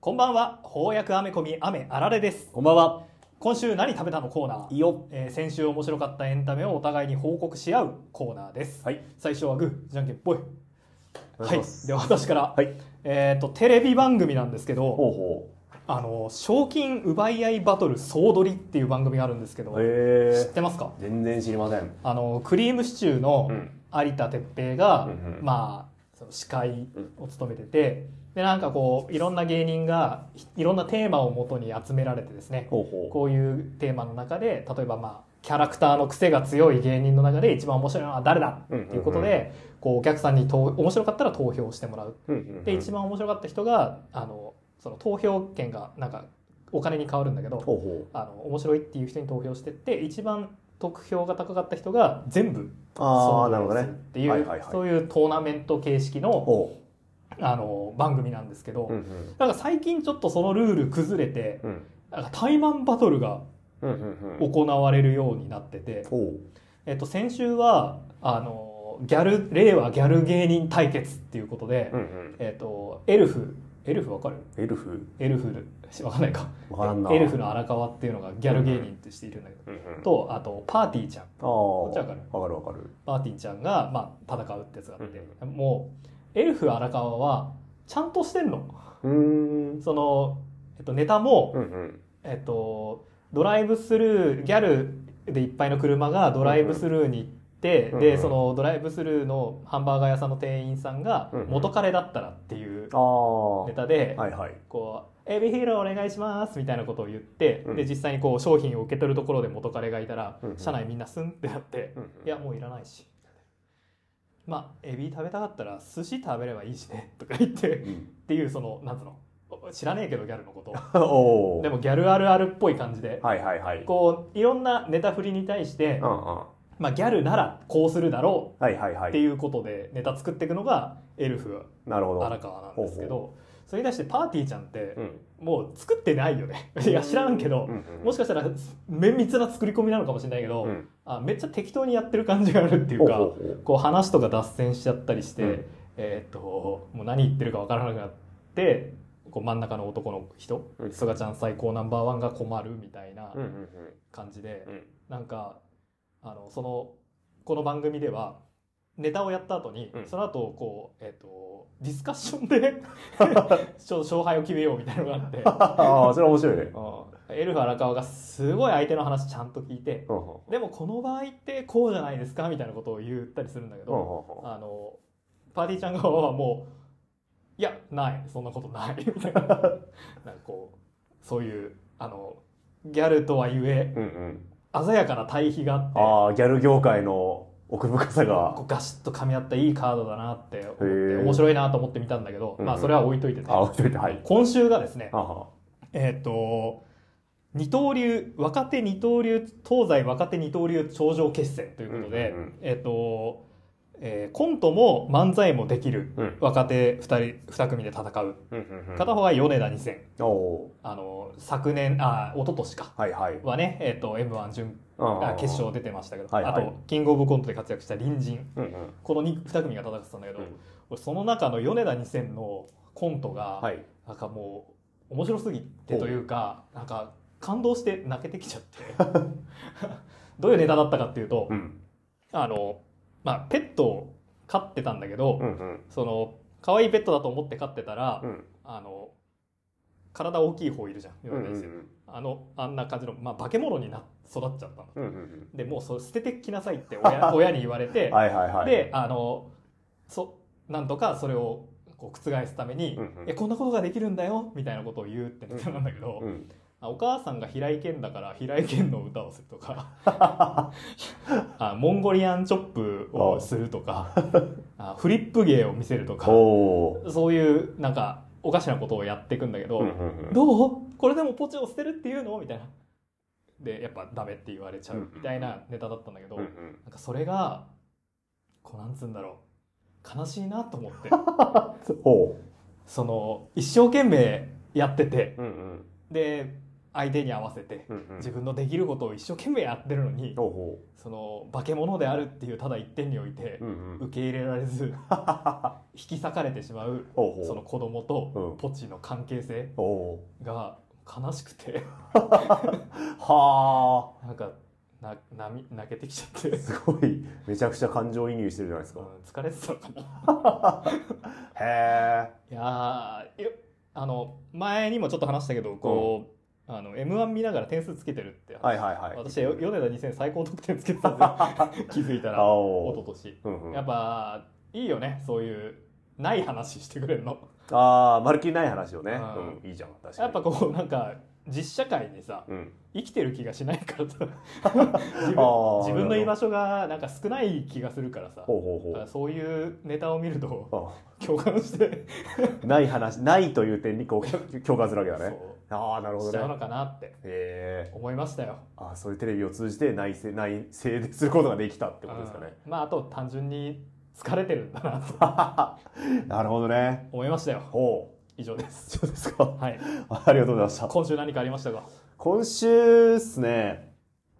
こんばんは翻訳アメコミ雨あられですこんばんは。今週何食べたのコーナーいいよ。えー先週面白かったエンタメをお互いに報告し合うコーナーです、はい。最初はグーじゃんけんぽいはいお願いしますでは私から、はい。えっ、とテレビ番組なんですけどほうほあの賞金奪い合いバトル総取りっていう番組があるんですけど、う。へ知っえ。てますか？全然知りません。あのクリームシチューのうん有田哲平が、うんうんまあその司会を務めててでなんかこういろんな芸人がいろんなテーマをもとに集められてですねこういうテーマの中で例えばまあキャラクターの癖が強い芸人の中で一番面白いのは誰だう。っていうことで、こうお客さんに投面白かったら投票してもらう。で一番面白かった人があのその投票権がなんかお金に変わるんだけどあの面白いっていう人に投票してって一番得票が高かった人が全部う。ああ、なるほどね。っていう、そういうトーナメント形式のほあの番組なんですけど、う。うんうん。なんか最近ちょっとそのルール崩れてうん。なんかタイマンバトルが。行われるようになってて、ほえっと、先週はあのギャル令和ギャル芸人対決っていうことで、う。うんうん。えっと、エルフエルフわかる？エルフ？エルフ？わかんないかわからんな。エルフの荒川っていうのがギャル芸人としているんだけど、うんうん。とあとパーティーちゃんああ。わっちわかる？わかるわかる。パーティーちゃんが、まあ、戦うってやつがあって、もうエルフ荒川はちゃんとしてんのうーん。その、えっと、ネタも、うんうん。えっと、ドライブスルーギャルでいっぱいの車がドライブスルーに行って、うんうんでそのドライブスルーのハンバーガー屋さんの店員さんが元彼だったらっていう。ネタで、はいはい。こう「エビヒーローお願いします」みたいなことを言って、うんで実際にこう商品を受け取るところで元彼がいたら、うんうん社内みんなスンってなってうんうん「いやもういらないし」まあエビ食べたかったら寿司食べればいいしねとか言ってっうん。ていうそのなんつうの知らねえけどギャルのこと。でもギャルあるあるっぽい感じではいはいはい。こういろんなネタ振りに対して、うんうん。まあ、ギャルならこうするだろ。うっていうことでネタ作っていくのがエルフ。荒川なんですけほどそれに対してパーティーちゃんってうん。もう作ってないよね。いや知らんけどもしかしたら綿密な作り込みなのかもしれないけど、うん。あめっちゃ適当にやってる感じがあるっていうかこう話とか脱線しちゃったりして、うん。えーっともう何言ってるか分からなくなってこう真ん中の男の人うん。すがちゃん最高ナンバーワンが困るみたいな感じで、うん。なんかあのそのこの番組ではネタをやった後に、うん。その後こうえーっとディスカッションで ちょ勝敗を決めようみたいなのがあって。ああ、それは面白いね。うん。エルフ荒川がすごい相手の話ちゃんと聞いてうんうんでもこの場合ってこうじゃないですかみたいなことを言ったりするんだけうんど、うんうん。あのパーティーちゃん側はもういやない。そんなことない。みたいな。なんかこうそういうあのギャルとはいえうんうん。鮮やかな対比があってああ、ギャル業界の奥深さが。ガシッと噛み合ったいいカードだなって思って面白いなと思って見たんだけど、まあそれは置いといてね。あ、置いといて、はい。今週がですねえっ、と二刀流若手二刀流東西若手二刀流頂上決戦ということで、えっ、と、えーコントも漫才もできるうん。若手二人二組で戦う片方が米田2000おおあの昨年あ一昨年かー。はいはい。はね、えっと m 1準ああ決勝出てましたけど、はいはいあとキングオブコントで活躍した隣人うんうん。この 2, 二組が戦ってたんだけど、うん俺その中の米田2000のコントが、はい。なんかもう面白すぎてというかなんか感動して泣けてきちゃって どういうネタだったかっていうと、うん。あのまあペットを飼ってたんだけど、うんうん。その可愛いペットだと思って飼ってたら、うん。あの体大きい方いるじゃん、うんうん米田2000あのあんな感じの、まあ、化け物にな育っちゃったのうんうんでもうそれ捨ててきなさいって親 親に言われて、うん。はい。であのそなんとかそれをこう覆すために、うんうんえこんなことができるんだよみたいなことを言うってネタなんだけど、うん。あお母さんが平井堅だから平井堅の歌をするとか。あモンゴリアンチョップをするとか。あフリップ芸を見せるとか。そういうなんかおかしなことをやっていくんだけど。どう？これでもポチを捨てるっていうの？みたいな。でやっぱダメって言われちゃうみたいなネタだったんだけど、なんかそれがこうなんつうんだろう。悲しいなと思って。ほその一生懸命やってて。う。うんうん。で相手に合わせて自分のできることを一生懸命やってるのにその化け物であるっていうただ一点において受け入れられず 引き裂かれてしまうその子供うとん。ポチの関係性が悲しくて。はなんかな涙泣けてきちゃって。あすごい。めちゃくちゃ感情移入してるじゃないですうんか、疲れてたのかな。へえ。いやあの前にもちょっと話したけどこう、あの m 1見ながら点数つけてるって話、はいはいはい。私よ米田2000最高得点つけてたんですよ 気づいたらお昨年うんうん。やっぱいいよねそういうない話してくれるの。ああまるっきりない話をね、うん。うん、いいじゃん確かに。やっぱこうなんか実社会にさうん。生きてる気がしないからさ。自分自分の居場所がなんか少ない気がするからさ。ほうほうほだからそういうネタを見るとう共感して。あない話ないという点にこう共感するわけだね。そああなるほどね。うしちゃうのかなってへえ思いましたよ。あそういうテレビを通じて内省内省ですることができたってことですかね、うん。まああと単純に疲れてるんだなと。なるほどね。思いましたよ。ほう。以上です。そうですか？はい。ありがとうございました。今週何かありましたか？今週っすね。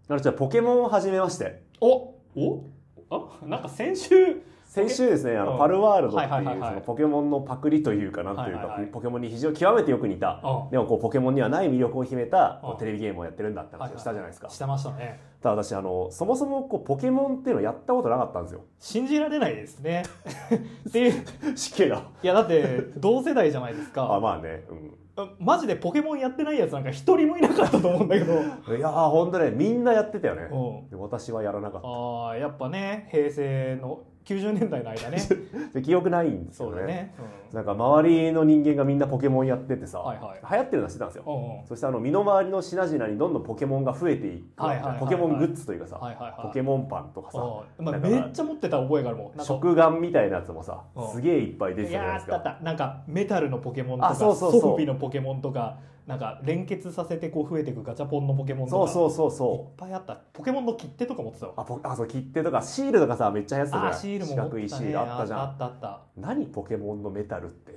あのじゃあポケモンを始めまして。おおあなんか先週先週ですねあうん。のパルワールドってはいうそのポケモンのパクリというかなんというかポケモンに非常に極めてよく似たうん。でもこうポケモンにはない魅力を秘めたうんテレビゲームをやってるんだって話をしたじゃないですか。してましたね。ただ私あのそもそもこうポケモンっていうのをやったことなかったんですよ。信じられないですね。っていう。死刑だ。いやだって同世代じゃないですか。あまあねうん。マジでポケモンやってないやつなんか一人もいなかったと思うんだけど。いやーほんとねみんなやってたよね。うん。で私はやらなかった。ああやっぱね平成の90年代の間ね。で記憶ないんですよね。そうだね、なんか周りの人間がみんなポケモンやっててさ、はいはい。流行ってるのは知ってたんですよ。うん、うん。うんそしてあの身の回りの品々にどんどんポケモンが増えていくはいはいはいはい。ポケモングッズというかさ、はいはいはい。ポケモンパンとかさ、うんまあ、めっちゃ持ってた覚えがあるもん。食玩みたいなやつもさうん。すげえいっぱい出ていたじゃないですか。ったなんかメタルのポケモンとかあそうそうそう。ソフビのポケモンとかなんか連結させてこう増えていくガチャポンのポケモンとか。そうそうそういそっぱいあった。ポケモンの切手とか持ってたわ。うあポあそう切手とかシールとかさめっちゃ流行ってたじゃんシールも四角いシールあったじゃん。あったあった。何ポケモンのメタルってっ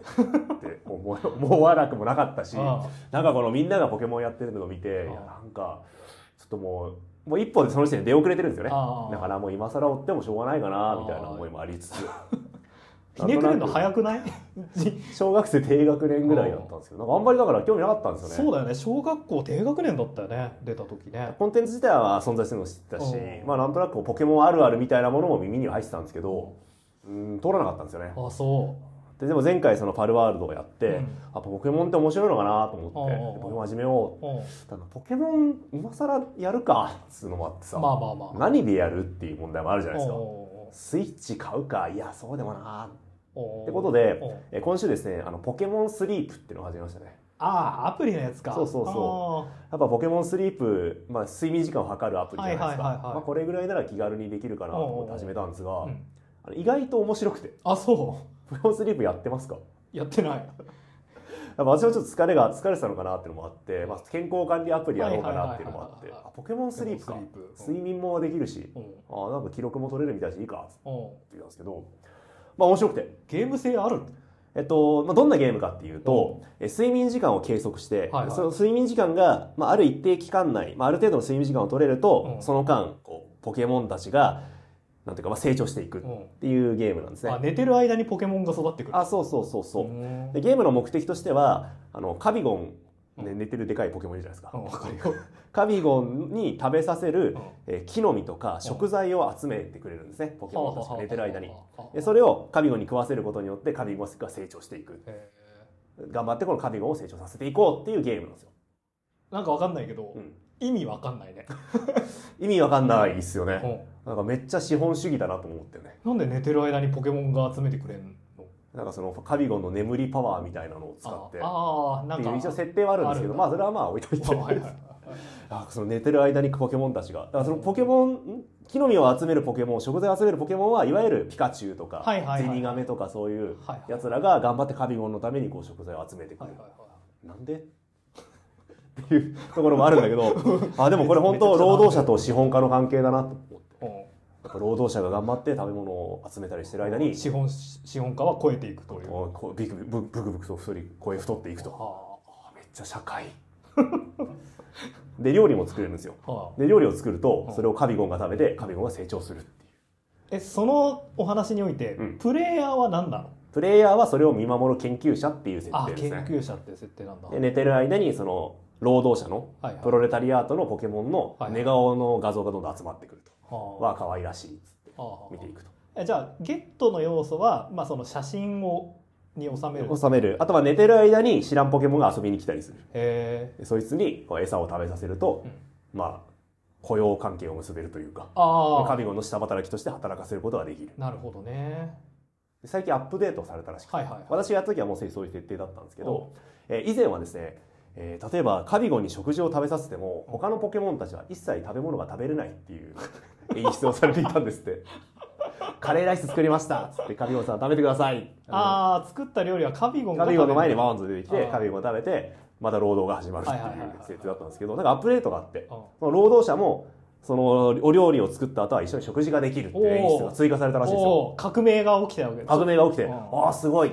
て思わ思わなくもなかったしあなんかこのみんながポケモンやってるのを見ていうんやなんかちょっともうもう一歩でその時点で出遅れてるんですよね。だからもう今更追ってもしょうがないかなみたいな思いもありつつ。ひねくれるの早くない？小学生低学年ぐらいだったんですけどなんかあんまりだから興味なかったんですよね。そうだよね。小学校低学年だったよね。出た時ね。コンテンツ自体は存在するの知ってたしうん。まあなんとなくポケモンあるあるみたいなものも耳には入ってたんですけどうん通らなかったんですよね。あそででも前回そのパルワールドをやって、うん。あポケモンって面白いのかなと思ってポケモン始めよう。ポケモン今更やるかっつうのもあってさ、まあまあまあ。何でやるっていう問題もあるじゃないですか。おスイッチ買うかいやそうでもなって。ことで今週ですねあのポケモンスリープっていうのを始めましたね。ああアプリのやつか。そうそうそう。やっぱポケモンスリープ、まあ、睡眠時間を測るアプリじゃないですか。はいはいはいはい。まあこれぐらいなら気軽にできるかなと思って始めたんですが、うん。意外と面白くて。あそポケモンスリープやってますか？うやってない。私もちょっと疲れが疲れてたのかなっていうのもあって、まあ、健康管理アプリやろうかなっていうのもあって。ポケモンスリープか。睡眠もできるし。うん。あなんか記録も取れるみたいだしいいかって。うん。言ったんですけど。まあ面白くて。ゲーム性あるえっとまあ、どんなゲームかっていうと、え睡眠時間を計測して、はいはい。その睡眠時間が、まあ、ある一定期間内、まあ、ある程度の睡眠時間を取れると、うん。その間こうポケモンたちがなんていうか、まあ、成長していくっうんていうゲームなんですね。あ寝てる間にポケモンが育ってくる。あそうそうそうそう、ん。でゲームの目的としてはあのカビゴン、ね、うん寝てるでかいポケモンいるじゃないですか、カビゴンに食べさせる、うん。えー木の実とか食材を集めてくれるんですね、ポケモンたちが寝てる間に。でそれをカビゴンに食わせることによってカビゴンが成長していく。へ頑張ってこのカビゴンを成長させていこうっていうゲームなんですよ、ーなんかわかんないけどうん。意味わかんないね。意味わかんないっすよね、うんなんかめっちゃ資本主義だなと思ってね。なんで寝てる間にポケモンが集めてくれんの？なんかそのカビゴンの眠りパワーみたいなのを使って。ああなんか一応設定はあるんですけどまあそれはまあ置いといて。はいはい。その寝てる間にポケモンたちが。そのポケモンん？木の実を集めるポケモン食材を集めるポケモンはいわゆるピカチュウとか、ゼニガメとかそういうやつらが頑張ってカビゴンのためにこう食材を集めてくる、はいはいはい。なんで？っていうところもあるんだけど。あでもこれ本当労働者と資本家の関係だなと思って。うんやっぱ労働者が頑張って食べ物を集めたりしてる間に資本資本家は超えていくという。こうビクブクブクブクと太り声太っていくと。はあ。めっちゃ社会。で料理も作れるんですよ。はあ。で料理を作るとうんそれをカビゴンが食べてカビゴンが成長するっていう。えそのお話において、うん。プレイヤーは何なの？プレイヤーはそれを見守る研究者っていう設あ定ですね。研究者っていう設定なんだ。で寝てる間にその労働者のプロレタリアートのポケモンのはい寝顔の画像がどんどん集まってくると。はは可愛らしいっつって見ていくと。えじゃあゲットの要素は、まあ、その写真をに収める。収める。あとは寝てる間に知らんポケモンが遊びに来たりする。へそいつに餌を食べさせると、うん。まあ雇用関係を結べるというかああカビゴンの下働きとして働かせることができる。なるほどね。で最近アップデートされたらしくて、はいはいはい。私がやった時はもうそういう設定だったんですけど、えー以前はですね、えー例えばカビゴンに食事を食べさせても他のポケモンたちは一切食べ物が食べれないっていう演出をされていたんですって。カレーライス作りましたっつってカビゴンさん食べてください。ああ作った料理はカビゴンがカビゴンの前に食べるバーンと出てきてカビゴンを食べてまた労働が始まるっていう設定だったんですけどなんかアップデートがあってうん。その労働者もそのお料理を作った後は一緒に食事ができるっていう演出が追加されたらしいですよ。革命が起きたわけです革命が起きてうん。ああすごい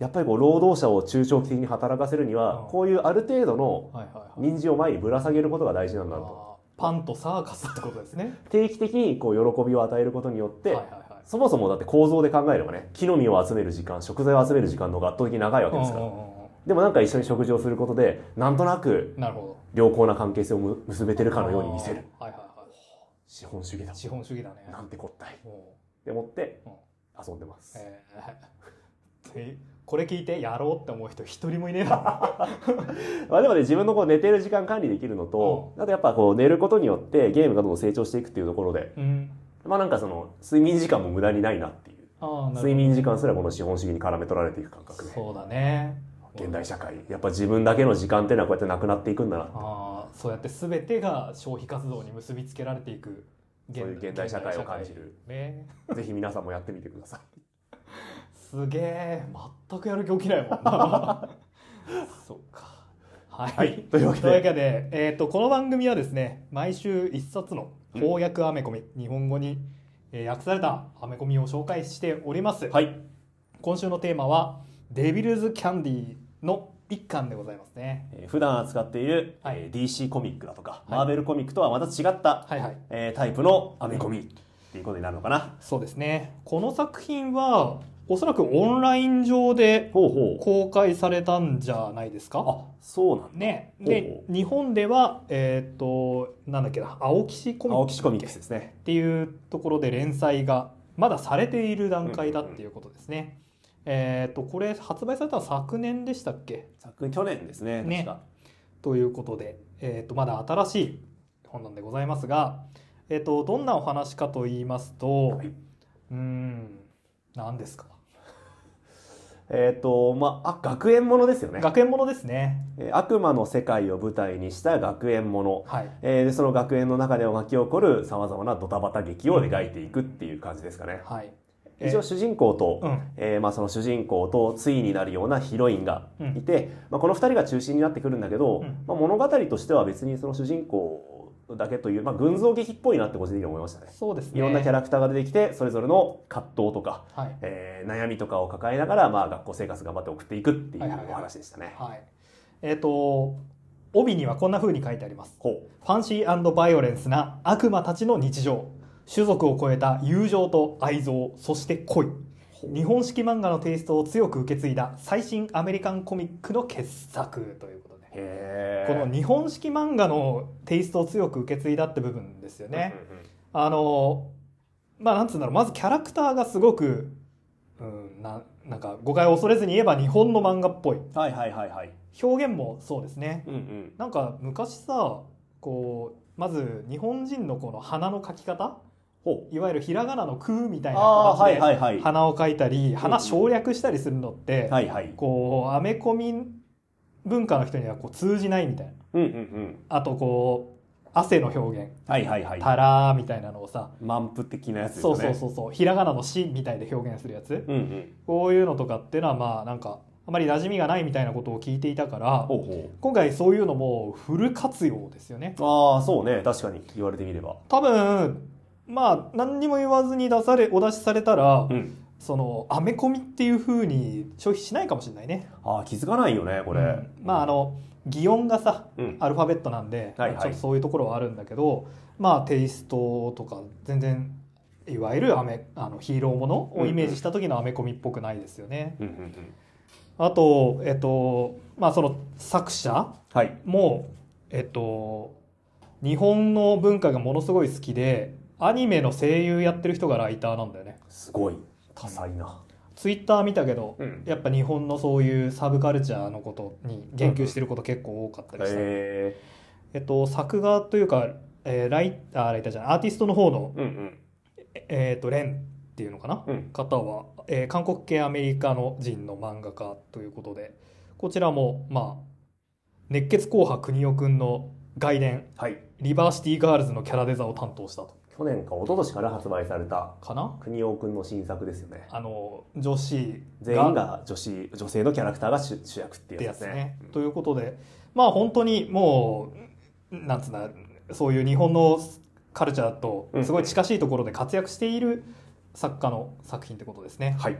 やっぱりこう労働者を中長期的に働かせるにはうん。こういうある程度の人参を前にぶら下げることが大事なんだと。パンとサーカスってことですね。定期的にこう喜びを与えることによって、はいはいはい。そもそもだって構造で考えればね木の実を集める時間食材を集める時間の方が圧倒的に長いわけですから、でもなんか一緒に食事をすることでなんとなくなるほ良好な関係性をむ結べてるどかのように見せる。はいはいは資本主義だ。い資本主義だね。なんてこったい。って思ってうん。遊んでます、えー。えこれ聞いてやろうって思う人一人もいねえな まあでもね自分のこう寝てる時間管理できるのと、あとやっぱこう寝ることによってゲームがどんどん成長していくっていうところでうん。まあなんかその睡眠時間も無駄にないなっていう睡眠時間すらこの資本主義に絡め取られていく感覚で。そうだね。現代社会やっぱ自分だけの時間っていうのはこうやってなくなっていくんだなああそうやって全てが消費活動に結びつけられていくそういう現代社会を感じる。ね。ぜひ皆さんもやってみてくださいすげえ全くやる気起きないもん。な そうか。はい、はい。というわけで。けで、えー、とこの番組はですね毎週一冊の翻訳アメコミ、日本語に、えー訳されたアメコミを紹介しております、はい。今週のテーマは「デビルズ・キャンディ」の一巻でございますね。えー普段扱っている、はい。えー DC コミックだとか、はい。マーベルコミックとはまた違った、はいはい。えータイプのアメコミっていうことになるのかな。そうですね。この作品はおそらくオンライン上で公開されたんじゃないですか？あそうなんだ。ね。ほで日本ではえっ、となんだっけな青騎士コミック青騎士コミックスですね。っていうところで連載がまだされている段階だっていうことですね。えっ、とこれ発売されたのは昨年でしたっけ？昨去年ですねね。ということで、えー、とまだ新しい本なんでございますが、えー、とどんなお話かと言いますと、はい。うーん何ですか？えっ、とまああ学園ものですよね。学園ものですね。えー悪魔の世界を舞台にした学園もの。はい、えーでその学園の中で巻き起こるさまざまなドタバタ劇を描いていくっていう感じですかね。はい。一応主人公と、うん。えーまあ、その主人公と対になるようなヒロインがいて、まあ、この2人が中心になってくるんだけど、うん。まあ、物語としては別にその主人公だけという、まあ、群像劇っぽいなって個人的に思いましたね。そうですね。いろんなキャラクターが出てきてそれぞれの葛藤とか、はいえー悩みとかを抱えながら、まあ、学校生活頑張って送っていくっていうはいはいはいお話でしたね。はい、えっ、と帯にはこんな風に書いてあります。ほファンシーバイオレンスな悪魔たちの日常種族を超えた友情と愛憎そして恋日本式漫画のテイストを強く受け継いだ最新アメリカンコミックの傑作ということこの日本式漫画のテイストを強く受け継いだって部分ですよね。あのまあなんつうんだろうまずキャラクターがすごく、うん、ななんか誤解を恐れずに言えば日本の漫画っぽいはいはいはいはい。表現もそうですね。うんうん。なんか昔さこうまず日本人のこの花の描き方？いわゆるひらがなの「空」みたいな形で。花を描いたり花省略したりするのって。こうアメコミ文化の人にはこう通じないみたいなうんうんうん。あとこう汗の表現はいはいはい。タラーみたいなのをさ満腹的なやつですね。うそうそうそうひらがなの「し」みたいで表現するやつうんうん。こういうのとかっていうのはまあなんかあまり馴染みがないみたいなことを聞いていたからほうほ今回そういうのもフル活用ですよねう。ああ、そうね。確かに言われてみれば。多分まあ何にも言わずに出されお出しされたら、うん。そのアメコミっていう風に消費しないかもしれないね。ああ、気づかないよね、これ。うん。まああの擬音がさうん。アルファベットなんで、はいはい。ちょっとそういうところはあるんだけどまあテイストとか全然いわゆるアメあのヒーローものをイメージした時のアメコミっぽくないですよね。うんうんうん。あとえっとまあその作者はい。もえっと日本の文化がものすごい好きでアニメの声優やってる人がライターなんだよね。すごい多彩なツイッター見たけど、うん。やっぱ日本のそういうサブカルチャーのことに言及してること結構多かったりした、え。えっと、作画というか、えーライあーライターじゃないアーティストの方の、ー、うんうん。ええーとレンっていうのかな、うん。方は、えー韓国系アメリカの人の漫画家ということでこちらもまあ熱血硬派くにおくんの外伝。はい。リバーシティガールズのキャラデザを担当したと去年か一昨年から発売されたかな？くにおくんの新作ですよね。あの女子全員が女子女性のキャラクターが主主役ってってやつね。いうやつね。ということでまあ本当にもうなんつうんだそういう日本のカルチャーとすごい近しいところで活躍している作家の作品ってことですね。はい、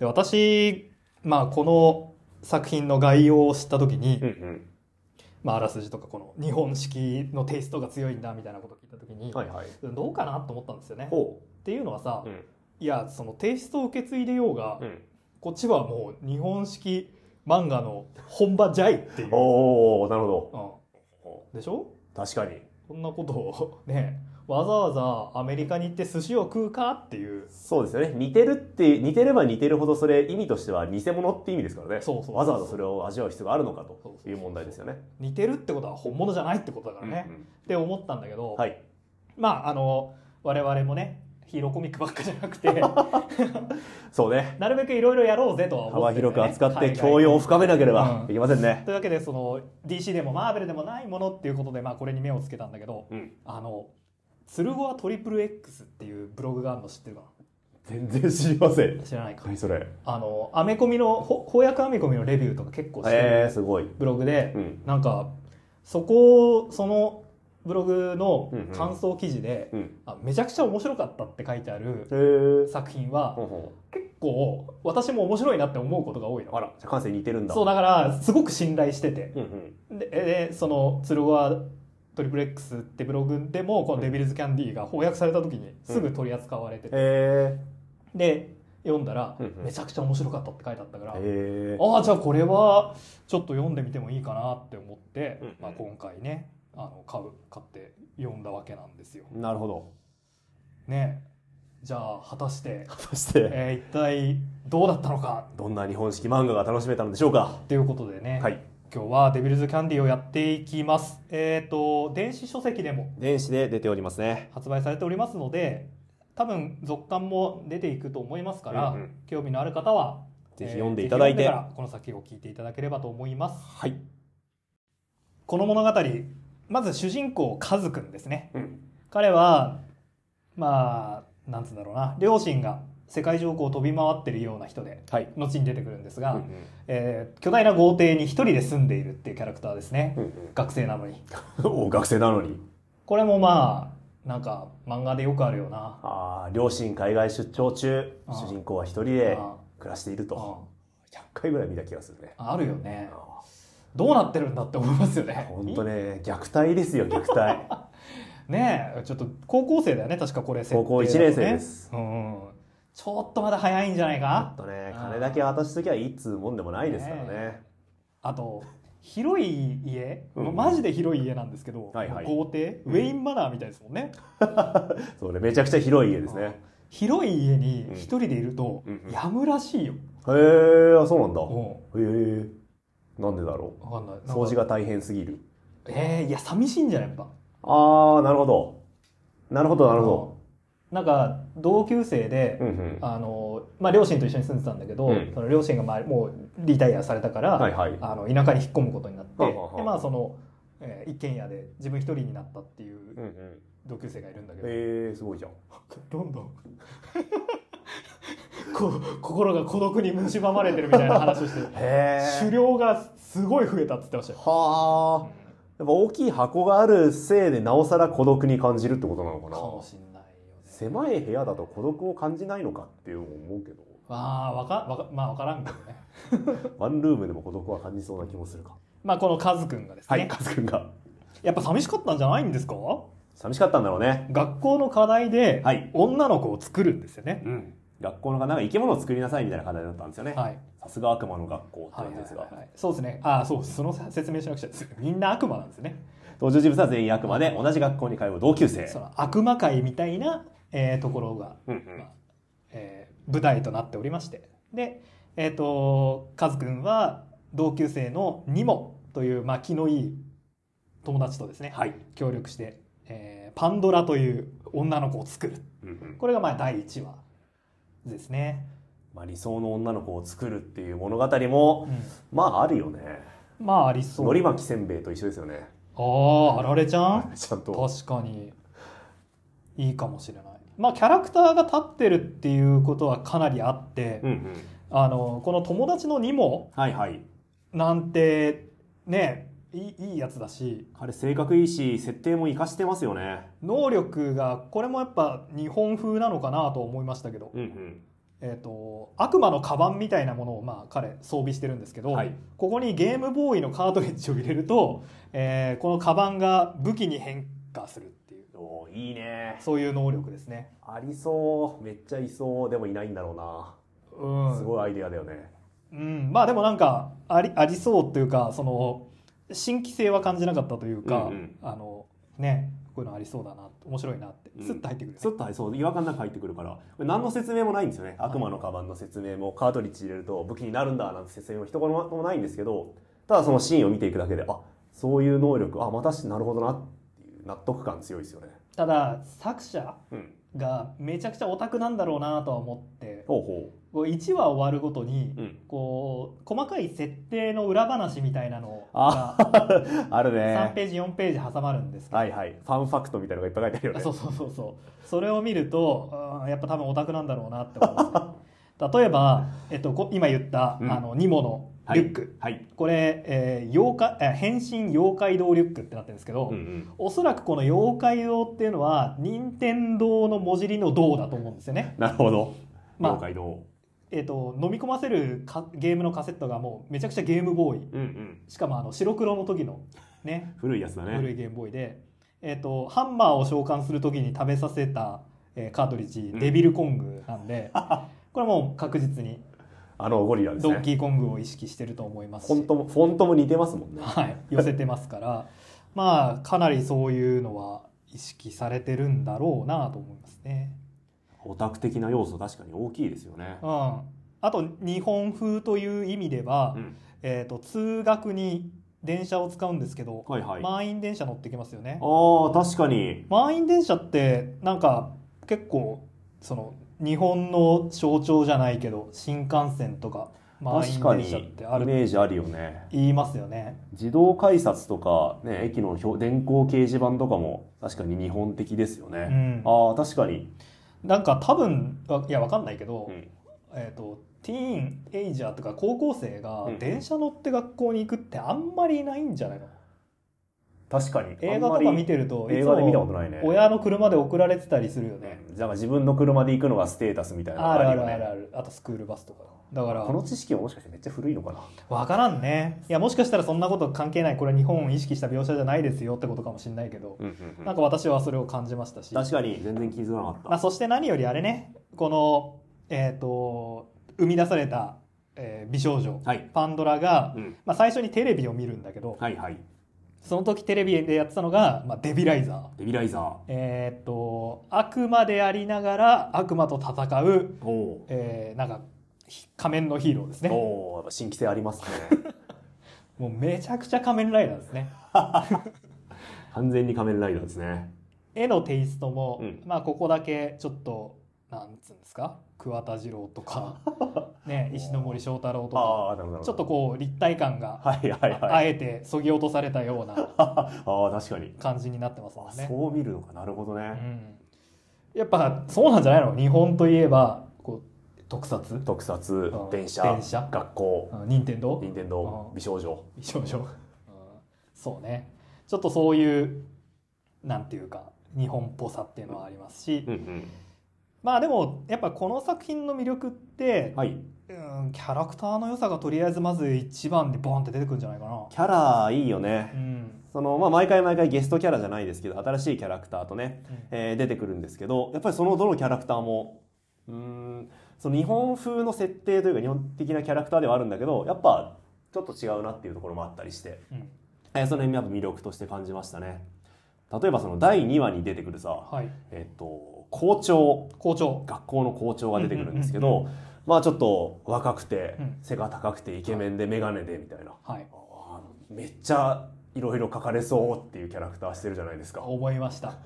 で私、まあ、この作品の概要を知った時に、うんうんまあ、あらすじとかこの日本式のテイストが強いんだみたいなことを聞いた時に、はいはい。どうかなと思ったんですよね。っほていうのはさ、う、うん。いやそのテイストを受け継いでようが、うん、こっちはもう日本式漫画の本場じゃいっていう。おおなるほど。うん。でしょ？確かに。こんなことをねわざわざアメリカに行って寿司を食うかっていう。そうですよね。似てるって似てれば似てるほどそれ意味としては偽物って意味ですからね。そうそうわざわざそれを味わう必要があるのかという問題ですよね。似てるってことは本物じゃないってことだからね、うんうんって思ったんだけど、はい。まああの我々もねヒーローコミックばっかじゃなくて。そうね。なるべくいろいろやろうぜとは思幅ってね。広く扱って教養を深めなければうん。いけませんね。というわけでその DC でもマーベルでもないものっていうことで、まあ、これに目をつけたんだけどうん。あの鶴子はトリプル X っていうブログがあるの知ってるか全然知りません。な知らないか。何それ？あのアメコミのほ翻訳アメコミのレビューとか結構してるえー、すごい。ブログで、うん。なんかそこそのブログのうんうん。感想記事で、うん。あめちゃくちゃ面白かったって書いてある作品は、ほんほ結構私も面白いなって思うことが多いの。んあらじゃあ感性似てるんだ。そうだからすごく信頼してて。うんうん。ででその鶴はトリプル X ってブログでもこの「デビルズ・キャンディー」が翻訳された時にすぐ取り扱われてて、へで読んだら、うんうん。めちゃくちゃ面白かったって書いてあったから、ああじゃあこれはちょっと読んでみてもいいかなって思って、うんうん。まあ、今回ねあの買う買って読んだわけなんですよ。なるほど。ね。じゃあ果たして、果たして。えー一体どうだったのか。どんな日本式漫画が楽しめたのでしょうか。ということでね、はい今日は「デビルズ・キャンディー」をやっていきます。えっ、と電子書籍でも電子で出ておりますね。発売されておりますので多分続刊も出ていくと思いますから、うんうん。興味のある方はぜひ読んでいただいて。ぜひ読んでからこの先を聞いていただければと思います。はい。この物語まず主人公カズくんですね。うん。彼はまあなんつうんだろうな両親が世界上をこう飛び回ってるような人ではい。後に出てくるんですが、うんえー巨大な豪邸に一人で住んでいるっていうキャラクターですね、うん学生なのに。う んお学生なのに。これもまあなんか漫画でよくあるよな。ああ両親海外出張中。主人公は一人であ暮らしているあと100回ぐらい見た気がするね。ああるよね。あどうなってるんだって思いますよーね。本当ね虐待ですよ虐待。ねえちょっと高校生だよね確かこれ高校一年生です。うんうんちょっとまだ早いんじゃないちょかっとね金だけ渡しときゃいいっつうもんでもないですからね。ねあと広い家、うん。マジで広い家なんですけど、はいはい。豪邸、うんウェインマナーみたいですもんね。そうねめちゃくちゃ広い家ですね。広い家にうん一人でいるとうんうんやむらしいよ、へえあそうなんだ。うん。へえ。なんでだろわかんない。う掃除が大変すぎる。えー、いや寂しいんじゃないやっぱ。ああなるほど。なるほどなるほなんか同級生で、どうんうん。あのまあ、両親と一緒に住んでたんだけど、うん。その両親がまあもうリタイアされたから、はいはい。あの田舎に引っ込むことになって、はあはあはあ。でまあその、えー一軒家で自分一人になったっていううんうん。同級生がいるんだけど、へえすごいじゃん。どんどん。こ心が孤独に蝕まれてるみたいな話をして へ狩猟がすごい増えたって言ってましたよ。はあ。やっぱ大きい箱があるせいでなおさら孤独に感じるってことなのかかもなしんない。狭い部屋だと孤独を感じないのかっていうのも思うけど。ああわかわかまあわからんけどね。ワンルームでも孤独は感じそうな気もするか。まあこのカズくんがですね、はいカズくんが。やっぱ寂しかったんじゃないんですか？寂しかったんだろうね。学校の課題ではい。女の子を作るんですよね、うん。学校のなんか生き物を作りなさいみたいな課題だったんですよね、はい。さすが悪魔の学校ってはいはい感じですが、はいはい。そうですね。ああそうその説明しなくちゃ。で すみんな悪魔なんですね。登場人物は全員悪魔で同じ学校に通う同級生。その悪魔界みたいな、えーところが、うんうん。まあえー舞台となっておりまして。でえっ、とカズくんは同級生のニモという、まあ、気のいい友達とですね、はい、協力して、えーパンドラという女の子を作る。うんうん。これがまあ第1話ですね、まあ、理想の女の子を作るっていう物語もうん。まああるよね。まあありそう。のり巻きせんべいと一緒ですよね。あああられちゃん？ちゃんと。確かに。いいかもしれないまあキャラクターが立ってるっていうことはかなりあって、うんうん。あのこの友達のニモはいはい。なんてねいいいいやつだし彼性格いいし設定も活かしてますよね。能力がこれもやっぱ日本風なのかなと思いましたけど、うんうん。えー、と悪魔のカバンみたいなものをまあ彼装備してるんですけど、はい。ここにゲームボーイのカートリッジを入れると、えーこのカバンが武器に変化するっていうおーいいね。そういう能力ですね。ありそう。めっちゃいそう。でもいないんだろううん。なすごいアイデアだよね。うん、まあでもなんかありありそうというかその新規性は感じなかったというか、うんうん。あのねこういうのありそうだな面白いなってうん。スッと入ってくる、ね。スッとはいそう。違和感なく入ってくるから。何の説明もないんですよね。悪魔のカバンの説明もカートリッジ入れると武器になるんだなんて説明も一言もないんですけどただそのシーンを見ていくだけであそういう能力あまたしなるほどなっ納得感強いですよね。ただ作者うん。がめちゃくちゃオタクなんだろうなとは思ってほうほこう1話終わるごとに、ううん。こう細かい設定の裏話みたいなのあが ある3ねページ4ページ挟まるんですけど、はいはい。ファンファクトみたいなのがいっぱい書いてあるよね。あ そうそうそうそう。それを見るとやっぱ多分オタクなんだろうなって思いますね。例えば、えっと、こ今言った、うん。あのニモのリュック、はい。これ、えー妖怪えー変身妖怪堂リュックってなってるんですけど、うんうん。おそらくこの妖怪堂っていうのは任天堂の文字りの堂だと思うんですよね。なるほど。まあ妖怪堂えっと飲み込ませるかゲームのカセットがもうめちゃくちゃゲームボーイ。うんうん。しかもあの白黒の時のね。古いやつだね。古いゲームボーイで、えっとハンマーを召喚する時に食べさせた、えーカートリッジうん。デビルコングなんで、これはもう確実にあのゴリラですね。ドンキーコングを意識してると思いますし。フォントもフォントも似てますもんね。はい、寄せてますから。まあかなりそういうのは意識されてるんだろうなと思いますね。オタク的な要素確かに大きいですよね。うん、あと日本風という意味では、うん。えー、と通学に電車を使うんですけど、はいはい。あ満員電車乗ってきますよね。あ確かに。満員電車ってなんか結構その日本の象徴じゃないけど新幹線とか満員確かに電車ってあイるメージあるよね。言いますよね。自動改札とか、ね、駅の表電光掲示板とかも確かに日本的ですようね、ん、ああ確かに、なんか多分あいやわかんないけど、うん。えー、とティーンエイジャーとか高校生がうん。電車乗って学校に行くってあんまりいないんじゃないの？確かに。映画とか見てると映画で見たこもとないね。親の車で送られてたりするよね。うんだから自分の車で行くのがステータスみたいな。のあるあるがよね。あるある。あとスクールバスとか。だから。この知識はもしかしてめっちゃ古いのかな？分からんね。いやもしかしたらそんなこと関係ない。これは日本を意識した描写じゃないですよってことかもしれないけど、うんうんうん。なんか私はそれを感じましたし、確かに全然気づかなかった、まあ、そして何よりあれね。このえっ、と生み出された、えー美少女。はい、パンドラが、うん、まあ、最初にテレビを見るんだけど、はいはいその時テレビでやってたのが、まあ、デビライザー。デビライザー。えっ、と悪魔でありながら悪魔と戦う、おおえーなんかひ仮面のヒーローですね。おおやっぱ新規性ありますね。もうめちゃくちゃ仮面ライダーですね。完全に仮面ライダーですね。絵のテイストも、うん。まあここだけちょっとなんつうんですか？桑田二郎とか、ね、石ノ森章太郎とか。ちょっとこう立体感がはいはいはい。あえてそぎ落とされたような。ああ確かに。感じになってますもあんね。そう見るのか。なるほどうね、ん、やっぱそうなんじゃないの？日本といえばこう特撮？特撮うん。電車電車。学校。任天堂任天堂うん。美少女。美少女、うん。そうね。ちょっとそういうなんていうか日本っぽさっていうのはありますし、うんうんまあでもやっぱこの作品の魅力って、はい。うんキャラクターの良さがとりあえずまず一番でボンって出てくるんじゃないかな。キャラいいよね。うん。その、まあ、毎回毎回ゲストキャラじゃないですけど新しいキャラクターとね、えー出てくるんですけどやっぱりそのどのキャラクターもうーんその日本風の設定というか日本的なキャラクターではあるんだけどやっぱちょっと違うなっていうところもあったりして、うん。えーその辺やっぱ魅力として感じましたね。例えばその第2話に出てくるさ、はい。えっと校長。校長。学校の校長が出てくるんですけうんうんどまあちょっと若くてうん。背が高くてイケメンで眼鏡でみたいな、はい。あーめっちゃいろいろ書かれそうっていうキャラクターしてるじゃないですか。思いました。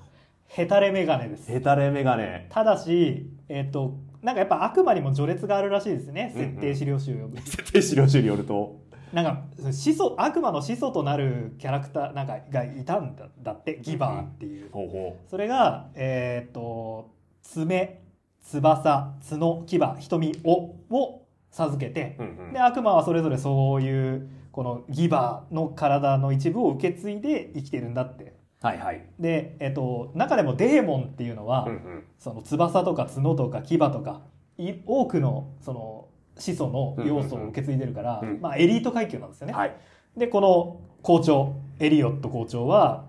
ヘタレメガネです。ヘタレ眼鏡ただしえっ、となんかやっぱ悪魔にも序列があるらしいですね。うんうん。設定資料集を読む、設定資料集によるとなんか始祖悪魔の始祖となるキャラクターなんかがいたんだだってギバーっていう、それがえっ、と爪翼角牙瞳をを授けてで悪魔はそれぞれそういうこのギバーの体の一部を受け継いで生きてるんだって。はいはい。で、えっと中でもデーモンっていうのは、うんうん。その翼とか角とか牙とかい多くのその始祖の要素を受け継いでるから、まあ、エリート階級なんですよね。はい。でこの校長エリオット校長は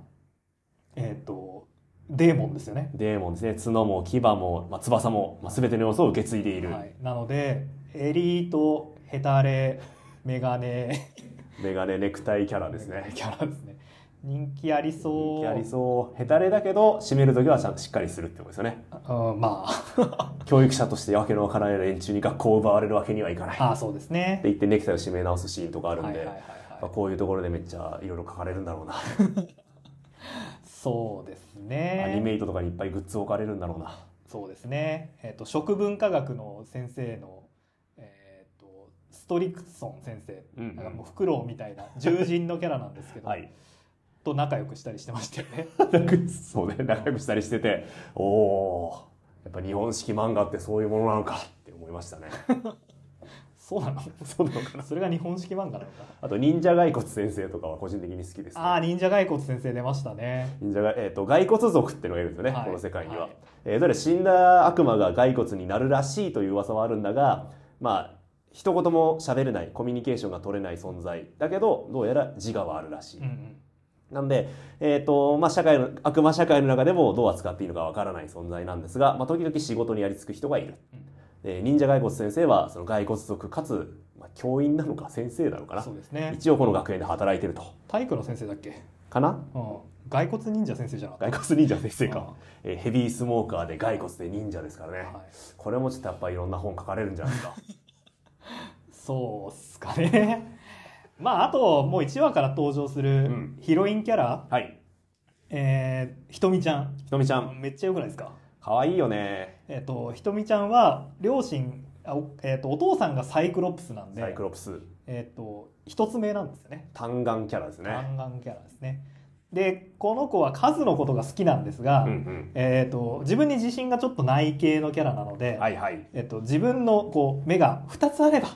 えっ、とデーモンですよね。デーモンですね。角も牙も、まあ、翼も、まあ、全ての要素を受け継いでいる、はい、なのでエリートヘタレメガネ。メガネネクタイキャラですね。キャラですね人気ありそう。人気ありそう。ヘタレだけど締める時はちゃんとしっかりするってことですよね。うんまあ。教育者としてわけのわからない連中に学校を奪われるわけにはいかない。ってああそうですね。言ってネクタイを締め直すシーンとかあるんで、こういうところでめっちゃいろいろ書かれるんだろうな、そうですアニねメイトとかにいっぱいグッズ置かれるんだろうな。そうですね。えっ、と食文化学の先生のえっ、とストリクソン先生。うんうん。なんかもうフクロウみたいな獣人のキャラなんですけど、はいと仲良くしたりしてましたよね。そうね仲良くしたりしてておおやっぱ日本式漫画ってそういうものなのかって思いましたね。そうなの？そうなのかな？それが日本式漫画なのか？あと忍者骸骨先生とかは個人的に好きです、ね、ああ忍者骸骨先生出ましたね。忍者が、えー、と骸骨族ってのがいるんですよね、はい。この世界には、はい。えーどれ死んだ悪魔が骸骨になるらしいという噂はあるんだがまあ一言も喋れないコミュニケーションが取れない存在だけどどうやら自我はあるらしい、うんうんなんで、えーとまあ、社会の悪魔社会の中でもどう扱っていいのかわからない存在なんですが、まあ、時々仕事にやりつく人がいる、で忍者骸骨先生はその骸骨族かつ、まあ、教員なのか先生なのかな。そうですね。一応この学園で働いてると。体育の先生だっけ？かな？うん。骸骨忍者先生じゃなかっ骸骨忍者先生たか、えーヘビースモーカーで骸骨で忍者ですからね、はい。これもちょっとやっぱいろんな本書かれるんじゃないですか。そうっすかねまああともう1話から登場すうるん。ヒロインキャラ、はい。えーひとみちゃん。ひとみちゃん。めっちゃよくないですか？かわいいよね。えっ、とひとみちゃんは両親あお,、えー、とお父さんがサイクロプスなんで。サイクロプス。えっ、と一つ目なんですよね。単眼キャラですね。単眼キャラですね。でこの子は数のことが好きなんですが、うんうん。えー、と自分に自信がちょっとない系のキャラなので、はいはい。えっと、自分のこう目が2つあれば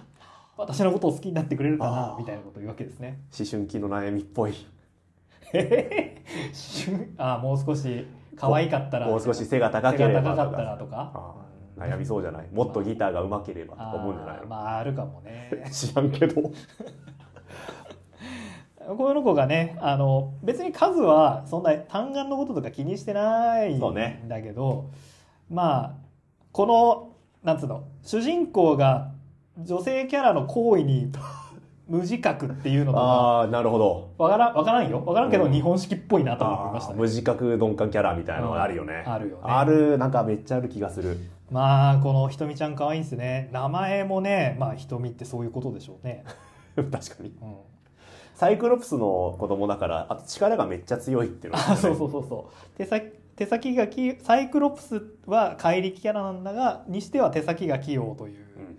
私のことを好きになってくれるかあなー。みたいなことを言うわけですね。思春期の悩みっぽい。あーもう少し可愛かったらもう少し背が高ければ高かったらとか。悩みそうじゃない。もっとギターが上手ければとか思うんじゃない？のまああるかもね。知らんけど。この子がねあの別に数はそんな単眼のこととか気にしてないんだけど、まあこのなんつうの主人公が女性キャラの行為に 無自覚っていうのとかああなるほど。わからんわからんよ。わからんけどうん。日本式っぽいなと思いましたね、無自覚鈍感キャラみたいなのがあるよね、うんあるよね。あるなんかめっちゃある気がする。まあこのひとみちゃん可愛いんですね。名前もねまあひとみってそういうことでしょうね、確かに。うん、サイクロプスの子供だからあと力がめっちゃ強いっていうのがあそうそうそうそう。手先手先がきサイクロプスは怪力キャラなんだがにしては手先が器用といううんうん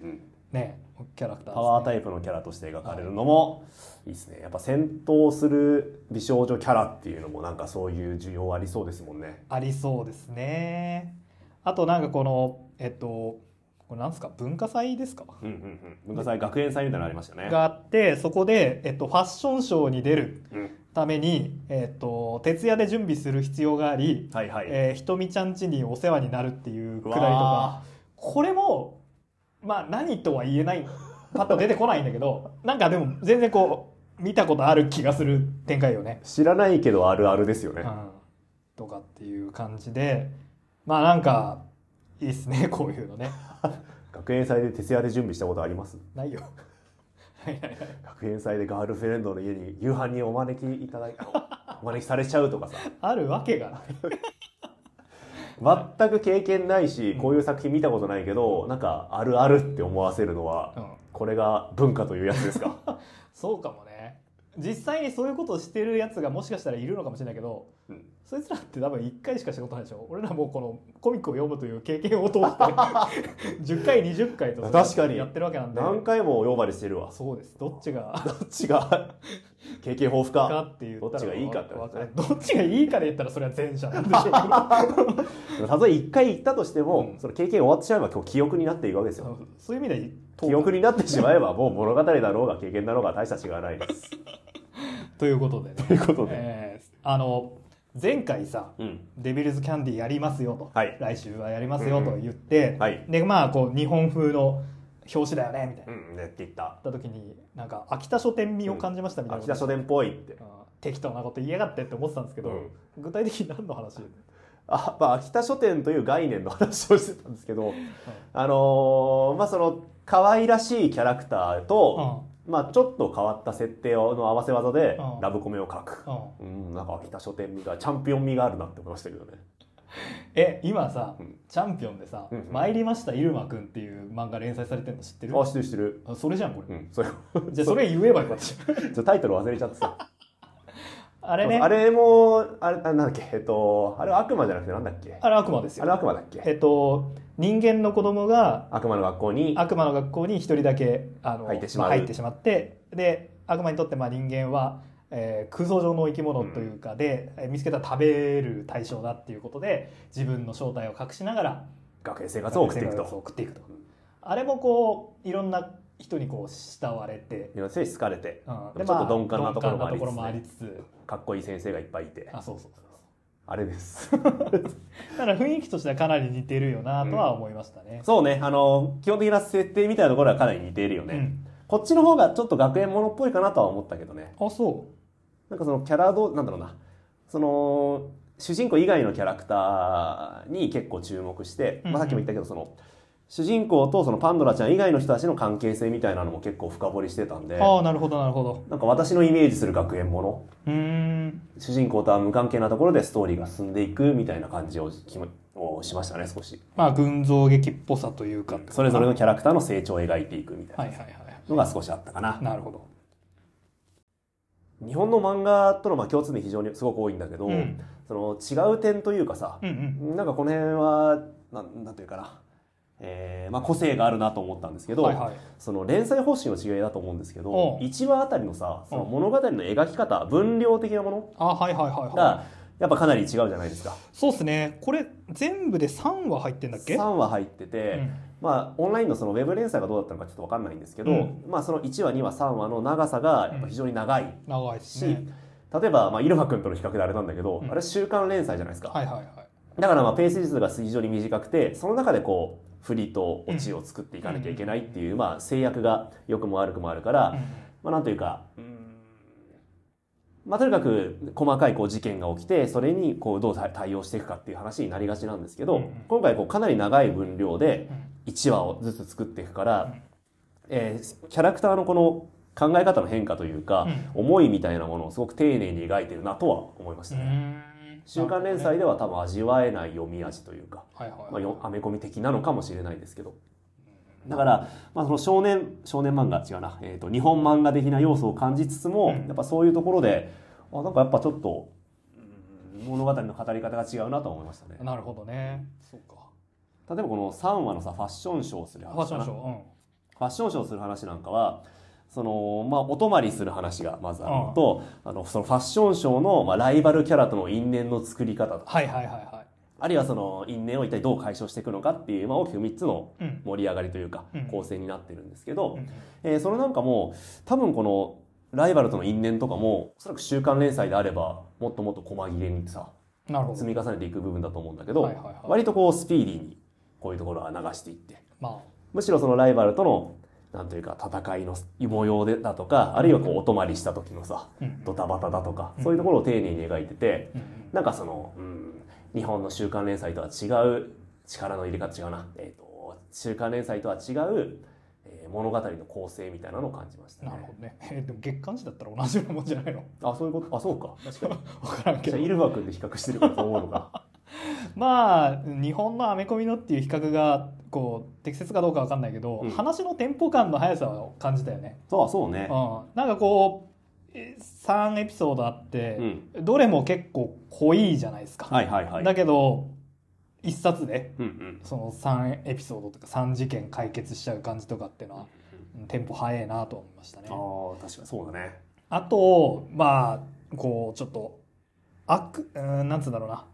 ねキャラクターね。パワータイプのキャラとして描かれるのもいいですね。やっぱ戦闘する美少女キャラっていうのもなんかそういう需要ありそうですもんね。ありそうですね。あとなんかこのえっとこれなんですか？文化祭ですか？うんうんうん。文化祭学園祭みたいなのありましたね。があってそこで、えっと、ファッションショーに出るうん。ために、えっと徹夜で準備する必要があり、はいはい、えーひとみちゃん家にお世話になるっていうくだりとか。わこれもまあ何とは言えないパッと出てこないんだけどなんかでも全然こう見たことある気がする展開よね。ー知らないけどあるあるですよね、うん、とかっていう感じでまあなんかいいっすね こういうのね。学園祭で徹夜で準備したことあります？ないよ。はいはいはい。学園祭でガールフレンドの家に夕飯にお招きいただいお招きされちゃうとかさ あるわけがない。全く経験ないしこういう作品見たことないけどなんかあるあるって思わせるのはうん。これが文化というやつですか？そうかもね。実際にそういうことをしてるやつがもしかしたらいるのかもしれないけど、うんそいつらって多分1回しかしたことないでしょ？俺らもうこのコミックを読むという経験を通して。10回20回と確かに。やってるわけなんで。何回も呼ばれしてるわ。そうです。どっちが？どっちが？経験豊富か。かって言ったらどっちがいいかって話ね。わかる。どっちがいいかで言ったらそれは前者なんでしょう。たとえ1回行ったとしても、うん。その経験終わってしまえば今日記憶になっていくわけですよ。そういう意味で記憶になってしまえばもう物語だろうが経験だろうが大した違いはないです。ということでね。ということで、えーあの前回さうん。デビルズキャンディーやりますよと、はい。来週はやりますよと言って、はい。でまあこう日本風の表紙だよねみたいな。うんねって言った。た時になんか秋田書店味を感じましたみたいな。秋田書店っぽいって。うん適当なこと言いやがってって思ってたんですけど、うん。具体的に何の話、あ、まあ、秋田書店という概念の話をしてたんですけど、あのーまあその可愛らしいキャラクターと、まあちょっと変わった設定の合わせ技でうん。ラブコメを書く。う、ん。うんうん、なんか秋田書店味がチャンピオン味があるなって思いましたけどね。え今さ、うん。チャンピオンでさ「うんうん。参りました入間くん」っていう漫画連載されてるの知ってる？あ知ってる知ってる。あそれじゃんこれ、うんそれ。じゃあそれ言えばよかったじゃん。タイトル忘れちゃってさあれね。あれもあれあなんだっけえっとあれは悪魔じゃなくてなんだっけ？あれ悪魔ですあれよ。悪魔だっけ？えっと人間の子供が悪魔の学校に？悪魔の学校に一人だけあの入ってしまう。あ入ってしまってで悪魔にとってまあ人間は、えー空想上の生き物というかで、えー見つけたら食べる対象だっていうことで自分の正体を隠しながら学園生活を送っていく生活をと送っていくと。あれもこういろんな人にこう慕われて、いろんな人に好かれて。うん。ちょっと鈍感なところもありつつ。ね鈍感なところもありつつ。かっこいい先生がいっぱいいて。あそうそうそうあれです。だから雰囲気としてはかなり似てるよなとは思いましたね、そうね。あの基本的な設定みたいなところはかなり似ているよね、うん。こっちの方がちょっと学園ものっぽいかなとは思ったけどね。あそなんかそのキャラどうなんだろうな。その主人公以外のキャラクターに結構注目して、うんうん。まあ、さっきも言ったけどその主人公とそのパンドラちゃん以外の人たちの関係性みたいなのも結構深掘りしてたんでうああなるほどなるほど。なんか私のイメージする学園もの。うーん。主人公とは無関係なところでストーリーが進んでいくみたいな感じをきもをしましたね少し。まあ群像劇っぽさというか。それぞれのキャラクターの成長を描いていくみたいはいはいはいなのが少しあったかな、なるほど。日本の漫画とのまあ共通点非常にすごく多いんだけど、うん。その違う点というかさ、うんうん。なんかこの辺はなんなんていうかな、えーまあ、個性があるなと思ったんですけど、はいはい。その連載方針の違いだと思うんですけどおう1話あたりのさそのうん物語の描き方分量的なものあはいはいはいはい。がやっぱかなり違うじゃないですか。そうですね。これ全部で3話入ってんだっけ？3話入ってて、うん。まあ、オンラインのそのウェブ連載がどうだったのかちょっと分かんないんですけど、うん。まあ、その1話2話3話の長さがやっぱ非常に長い長いし、ね。例えば、まあ、イルマ君との比較であれなんだけど、うん。あれ週刊連載じゃないですか、はいはいはい。だからまあペース数が非常に短くてその中でこう振りとオチを作っていかなきゃいけないっていう、まあ、制約が良くも悪くもあるから、うん。まあ、なんというか、うんまあ、とにかく細かいこう事件が起きてそれにこうどう対対応していくかっていう話になりがちなんですけど、今回こうかなり長い分量でうん。1話をずつ作っていくから、うん。えーキャラクターのこの考え方の変化というか、思いみたいなものをすごく丁寧に描いてるなとは思いましたね。うん週刊連載では多分味わえない読み味というか、はいはいまあ、よアメコミ的なのかもしれないですけど。だから、まあ、その少年少年漫画違うな、えー、と日本漫画的な要素を感じつつも、うん。やっぱそういうところであなんかやっぱちょっとうん物語の語り方が違うなと思いましたね。なるほどね。そうか。例えばこの3話のさファッションショーをするファッションショーうん。ファッションショーをする話なんかはそのまあ、お泊まりする話がまずあるのと、あのそのファッションショーの、まあ、ライバルキャラとの因縁の作り方とかはいはいはいはい。あるいはその因縁を一体どう解消していくのかっていう、まあ、大きく3つのうん。盛り上がりというかうん。構成になってるんですけど、うんえーそれなんかも多分このライバルとの因縁とかもおそらく週刊連載であればもっともっと細切れにさなるほど。積み重ねていく部分だと思うんだけど、割とこうスピーディーにこういうところは流していって。まむしろそのライバルとのなんというか戦いの模様でだとかあるいはこうお泊まりした時のさドタバタだとかうん。そういうところを丁寧に描いててなんかその、うん、日本の週刊連載とは違う力の入れ方違うな、えー、と週刊連載とは違う、えー物語の構成みたいなのを感じましたね。なるほどね。えでも月刊誌だったら同じようなもんじゃないの？あそういうこと？あそうか。確かに分からんけど。じゃあイルバ君で比較してるからそう思うのか まあ日本のアメコミのっていう比較がこう適切かどうか分かんないけど、うん。話のテンポ感の速さを感じたよね。そうそうね。うん、なんかこうえ3エピソードあってう、ん。どれも結構濃いじゃないですか。はいはいはい。だけど一冊でうんうん。その3エピソードとか3事件解決しちゃう感じとかっていうのはうんテンポ速いなと思いましたね。あ。あ確かにそうだね。あとまあこうちょっと悪うんなんつうんだろうな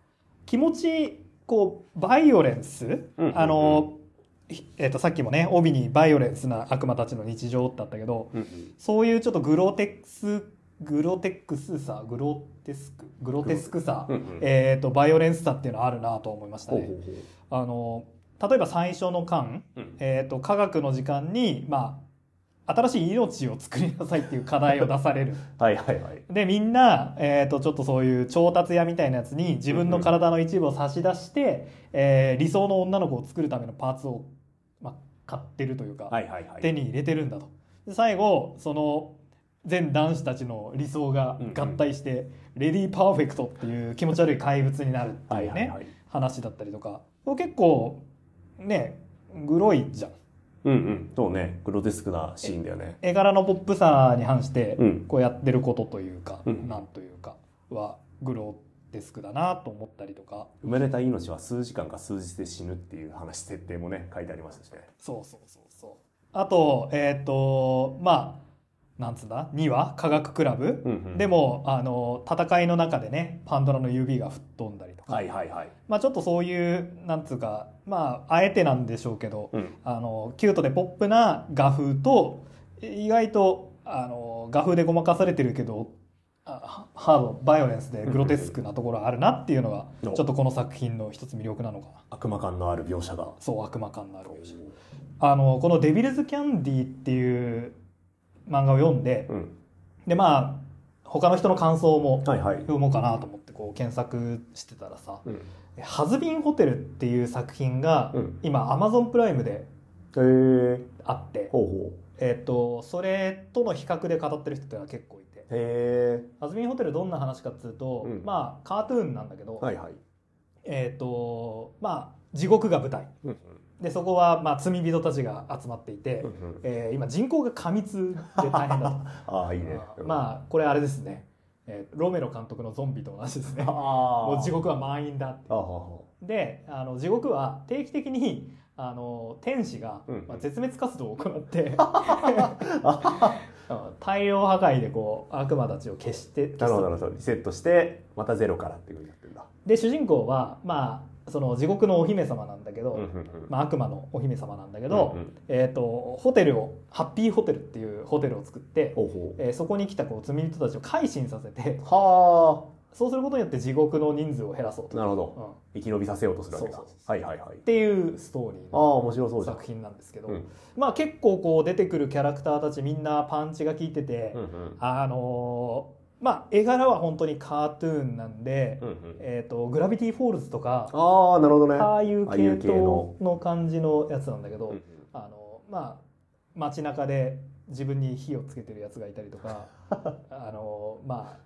気持ちこうバイオレンス、あの、ひえっとさっきもね帯に「バイオレンスな悪魔たちの日常」ってあったけどうんうん。そういうちょっとグロテクスグロテクスさグロテスクグロテスクさ、うんうん。えっとバイオレンスさっていうのはあるなと思いましたね。あの例えば最初の巻、うん。えー、と科学の時間に、まあ、新しい命を作りなさいっていう課題を出される。はいはいはい。でみんな、えー、とちょっとそういう調達屋みたいなやつに自分の体の一部を差し出して、えー理想の女の子を作るためのパーツを、まあ、買ってるというか、はいはいはい。手に入れてるんだと。で最後その全男子たちの理想が合体して、レディーパーフェクトっていう気持ち悪い怪物になるっていうね、はい話だったりとか。結構ねグロいじゃんうんうん。そうね。グロテスクなシーンだよね。絵柄のポップさに反してうん。こうやってることというか、うん。なんというかはグロテスクだなと思ったりとか。生まれた命は数時間か数日で死ぬっていう話設定もね書いてありましたしね。そうそうそうそう。あとえっ、とまあなんつうんだ？2話科学クラブ、うんうん。でもあの戦いの中でねパンドラの指が吹っ飛んだりとか、はいはいはい。まあちょっとそういうなんつうかまああえてなんでしょうけど、うん。あのキュートでポップな画風と意外とあの画風でごまかされてるけどあハードバイオレンスでグロテスクなところあるなっていうのがうんちょっとこの作品の一つ魅力なのかな。悪魔感のある描写が。そう悪魔感のある描写。あのこの「デビルズ・キャンディ」っていう漫画を読んでうん。でまあ他の人の感想も読もうかなと思ってこう検索してたらさうん「ハズビンホテル」っていう作品がうん。今アマゾンプライムであってほうほう。えっとそれとの比較で語ってる人ってのは結構いて。へえ「アズミンホテル」どんな話かっつうと、うん。まあカートゥーンなんだけど、はいはい。えっとまあ地獄が舞台。うんでそこはまあ罪人たちが集まっていて、うんうん。えー今人口が過密で大変だ ああいいね。とまあこれあれですね、えーロメロ監督のゾンビと同じですね。あもあう地獄は満員だってであの地獄は定期的にあの天使が、うんまあ、絶滅活動を行って うん大量破壊でこう悪魔たちを消してなるほどな消するほど。リセットしてまたゼロからっていうふうになってんだ。で主人公はまあその地獄のお姫様なんだけど、うんうんうん。まあ、悪魔のお姫様なんだけど、うんうん。えー、とホテルをハッピーホテルっていうホテルを作って、ほえーそこに来たこう罪人たちを改心させてうはそうすることによって地獄の人数を減らそうあと、なるほど。うん、っ生き延びさせようとするわけだ。はいはいはい。ていうストーリーああの面白そうじゃん。作品なんですけど、うん。まあ結構こう出てくるキャラクターたちみんなパンチが効いてて、うんうん。あのーまあ絵柄は本当にカートゥーンなんで、うんうん。えー、とグラビティフォールズとかああなるほどね。ああいう系統系のの感じのやつなんだけど、うんうんあのまあ街中で自分に火をつけてるやつがいたりとか あのま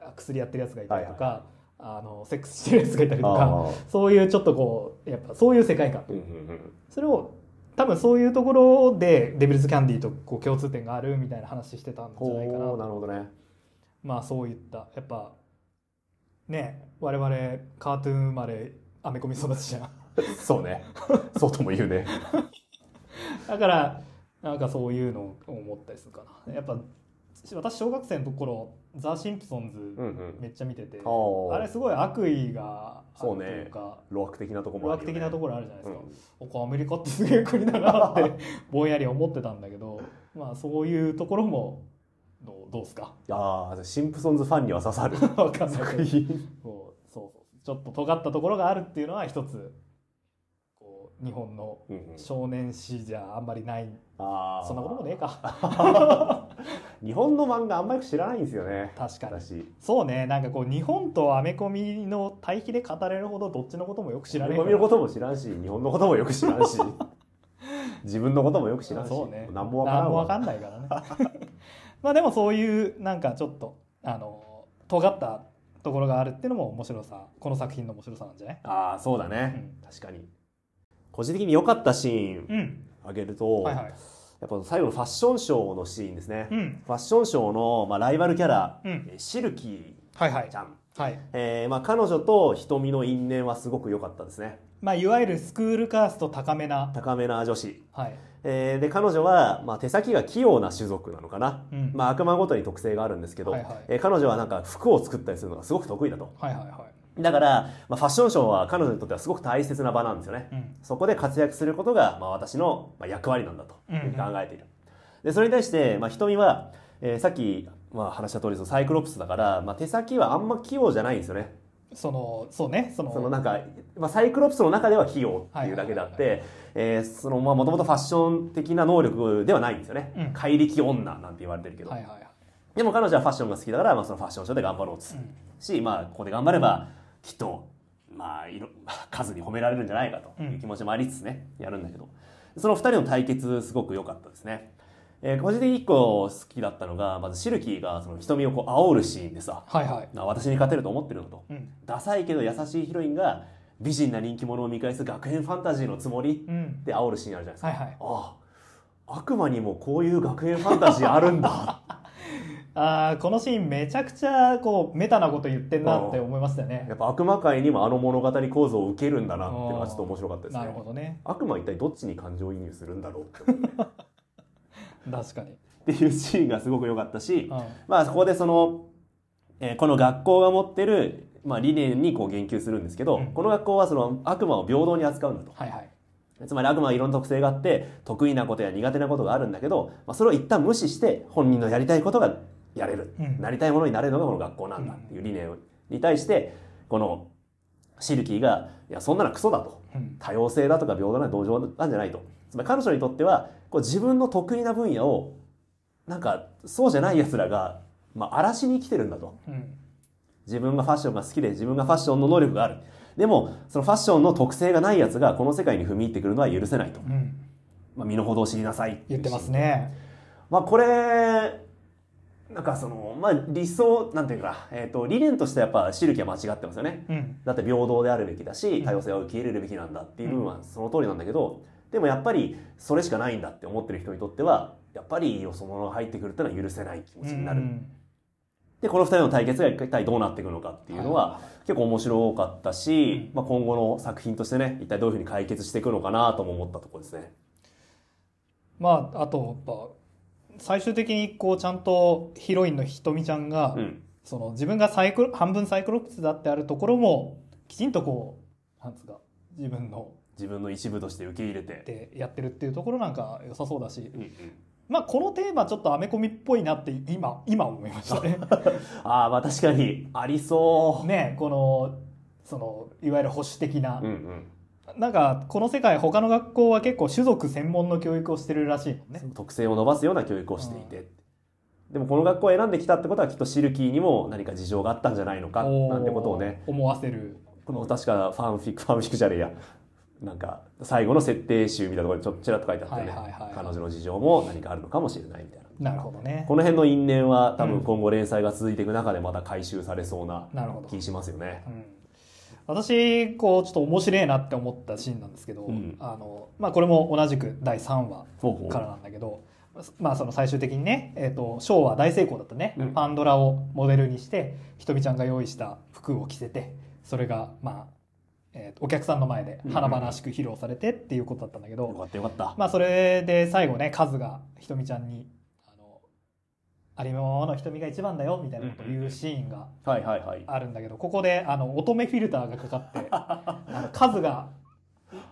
あ薬やってるやつがいたりとか、はいあのセックスしてるやつがいたりとかそういうちょっとこうやっぱそういう世界観。うんうんうんそれを多分そういうところでデビルズ・キャンディーとこう共通点があるみたいな話してたんじゃないかななるほどねまあそういったやっぱね我々カートゥーン生まれアメコミ育ちじゃん。そうね。そうとも言うね。だからなんかそういうのを思ったりするかな。やっぱ私小学生の頃ザ・シンプソンズうんうん。めっちゃ見てて、あああれすごい悪意があるというか路悪的なとこも娯あるよね。楽的なところあるじゃないですか、うん。おこアメリカってすげえ国だなってぼんやり思ってたんだけどまあそういうところもどうどうですか？ああシンプソンズファンには刺さる。わかんない。うそうそう。ちょっと尖ったところがあるっていうのは一つこう日本のうんうん。少年誌じゃあんまりない。あー。そんなこともねえか。日本の漫画あんまりよく知らないんですよね。確かに。私。そうね。なんかこう日本とアメコミの対比で語れるほどどっちのこともよく知らアメないコミのことも知らんし日本のこともよく知らんし。自分のこともよく知らんし。そうね。何もわからんわ。何もわかんないからねまあでもそういうなんかちょっとあの尖ったところがあるっていうのも面白さこの作品の面白さなんじゃない？ああそうだね、確かに。個人的に良かったシーンうん。挙げると、はいはい。やっぱ最後のファッションショーのシーンですね、うん。ファッションショーの、まあ、ライバルキャラ、うん。えーシルキはいはい。ーちゃん、はい。えーまあ、彼女と瞳の因縁はすごく良かったですね。まあいわゆるスクールカースト高めな高めな女子。はい。えーで彼女は、まあ、手先が器用な種族なのかな、うん。まあ、悪魔ごとに特性があるんですけど、はいはい。えー彼女はなんか服を作ったりするのがすごく得意だと。はいはいはだから、まあ、ファッションショーは彼女にとってはすごく大切な場なんですよね、いうん。そこで活躍することが、まあ、私のまあ役割なんだと考えている、でそれに対して、まあ、瞳は、えーさっき、まあ、話した通りそのサイクロプスだから、まあ、手先はあんま器用じゃないんですよね。そのそうねその。そのなんか、まあ、サイクロプスの中では器用っていうだけであってえーそのまあもともとファッション的な能力ではないんですよね、うん。怪力女なんて言われてるけど、はいはいはい。でも彼女はファッションが好きだから、まあ、そのファッションショーで頑張ろうとするし、まあ、ここで頑張ればきっと、まあ、いろ 数に褒められるんじゃないかという気持ちもありつつね、やるんだけど。その2人の対決すごく良かったですね。えー個人的に1個好きだったのがまずシルキーがその瞳をこう煽るシーンでさはいはい「な私に勝てると思ってるの?」と。うん。ダサいけど優しいヒロインが美人な人気者を見返す学園ファンタジーのつもりうん。で煽るシーンあるじゃないですか。はいはい。ああ悪魔にもこういう学園ファンタジーあるんだ。あーこのシーンめちゃくちゃこうメタなこと言ってんなって思いましたよね。やっぱ悪魔界にもあの物語構造を受けるんだなっていうのがちょっと面白かったですね。なるほどね。悪魔は一体どっちに感情移入するんだろうって 確かに、ていうシーンがすごく良かったしうん。まあそこでその、えーこの学校が持ってる、まあ、理念にこう言及するんですけど、うん。この学校はその悪魔を平等に扱うんだと。はいはい。つまり悪魔はいろんな特性があって得意なことや苦手なことがあるんだけど、まあ、それを一旦無視して本人のやりたいことがやれる、うん。なりたいものになれるのがこの学校なんだっていう理念に対してこのシルキーが「いやそんなのクソだ」と。うん。多様性だとか平等な同情なんじゃないと。つまり彼女にとってはこう自分の得意な分野をなんかそうじゃない奴らが、まあ、荒らしに来てるんだと。うん。自分がファッションが好きで自分がファッションの能力がある。でもそのファッションの特性がない奴がこの世界に踏み入ってくるのは許せないと、うん。まあ、身の程を知りなさい。言ってますね。まあこれなんかそのまあ理想なんていうかな、えー、と理念としてはやっぱシルキは間違ってますよね。うん。だって平等であるべきだしん。多様性を受け入れるべきなんだっていう部分はその通りなんだけど、でもやっぱりそれしかないんだって思ってる人にとってはやっぱりよそ者が入ってくるっていうのは許せない気持ちになる、うん。でこの2人の対決が一体どうなっていくのかっていうのは結構面白かったし、まあ、今後の作品としてね一体どういうふうに解決していくのかなとも思ったところですね。まああとやっぱ最終的にこうちゃんとヒロインのひとみちゃんが、うん。その自分がサイクロ半分サイクロプスだってあるところもきちんとこうなんつうか自分の自分の一部として受け入れて、でやってるっていうところなんか良さそうだし。うんうん。まあこのテーマちょっとアメコミっぽいなって今今思いましたね。ああまあ確かに。ありそう。ねこのそのいわゆる保守的な、うんうん。なんかこの世界他の学校は結構種族専門の教育をしてるらしいもんね。特性を伸ばすような教育をしていて、でもこの学校を選んできたってことはきっとシルキーにも何か事情があったんじゃないのかなんてことをね。思わせる。この確かファンフィックファンフィックじゃねえやなんか最後の設定集みたいなところにちょっとちらっと書いてあってね、彼女の事情も何かあるのかもしれないみたいな。なるほどね。この辺の因縁は多うん。分今後連載が続いていく中でまた回収されそうな。気しますよね。うん。私こうちょっと面白いなって思ったシーンなんですけど、うん。あのまあこれも同じく第3話からなんだけど、まあその最終的にね、えっ、とショーは大成功だったね、うん。パンドラをモデルにしてひとみちゃんが用意した服を着せて、それがまあ、えーとお客さんの前で華々しく披露されてっていうことだったんだけど、よかったよかった。まあそれで最後ねカズがひとみちゃんにあのありのままの瞳が一番だよみたいなことを言うシーンが。あるんだけどここであの乙女フィルターがかかってあのカズが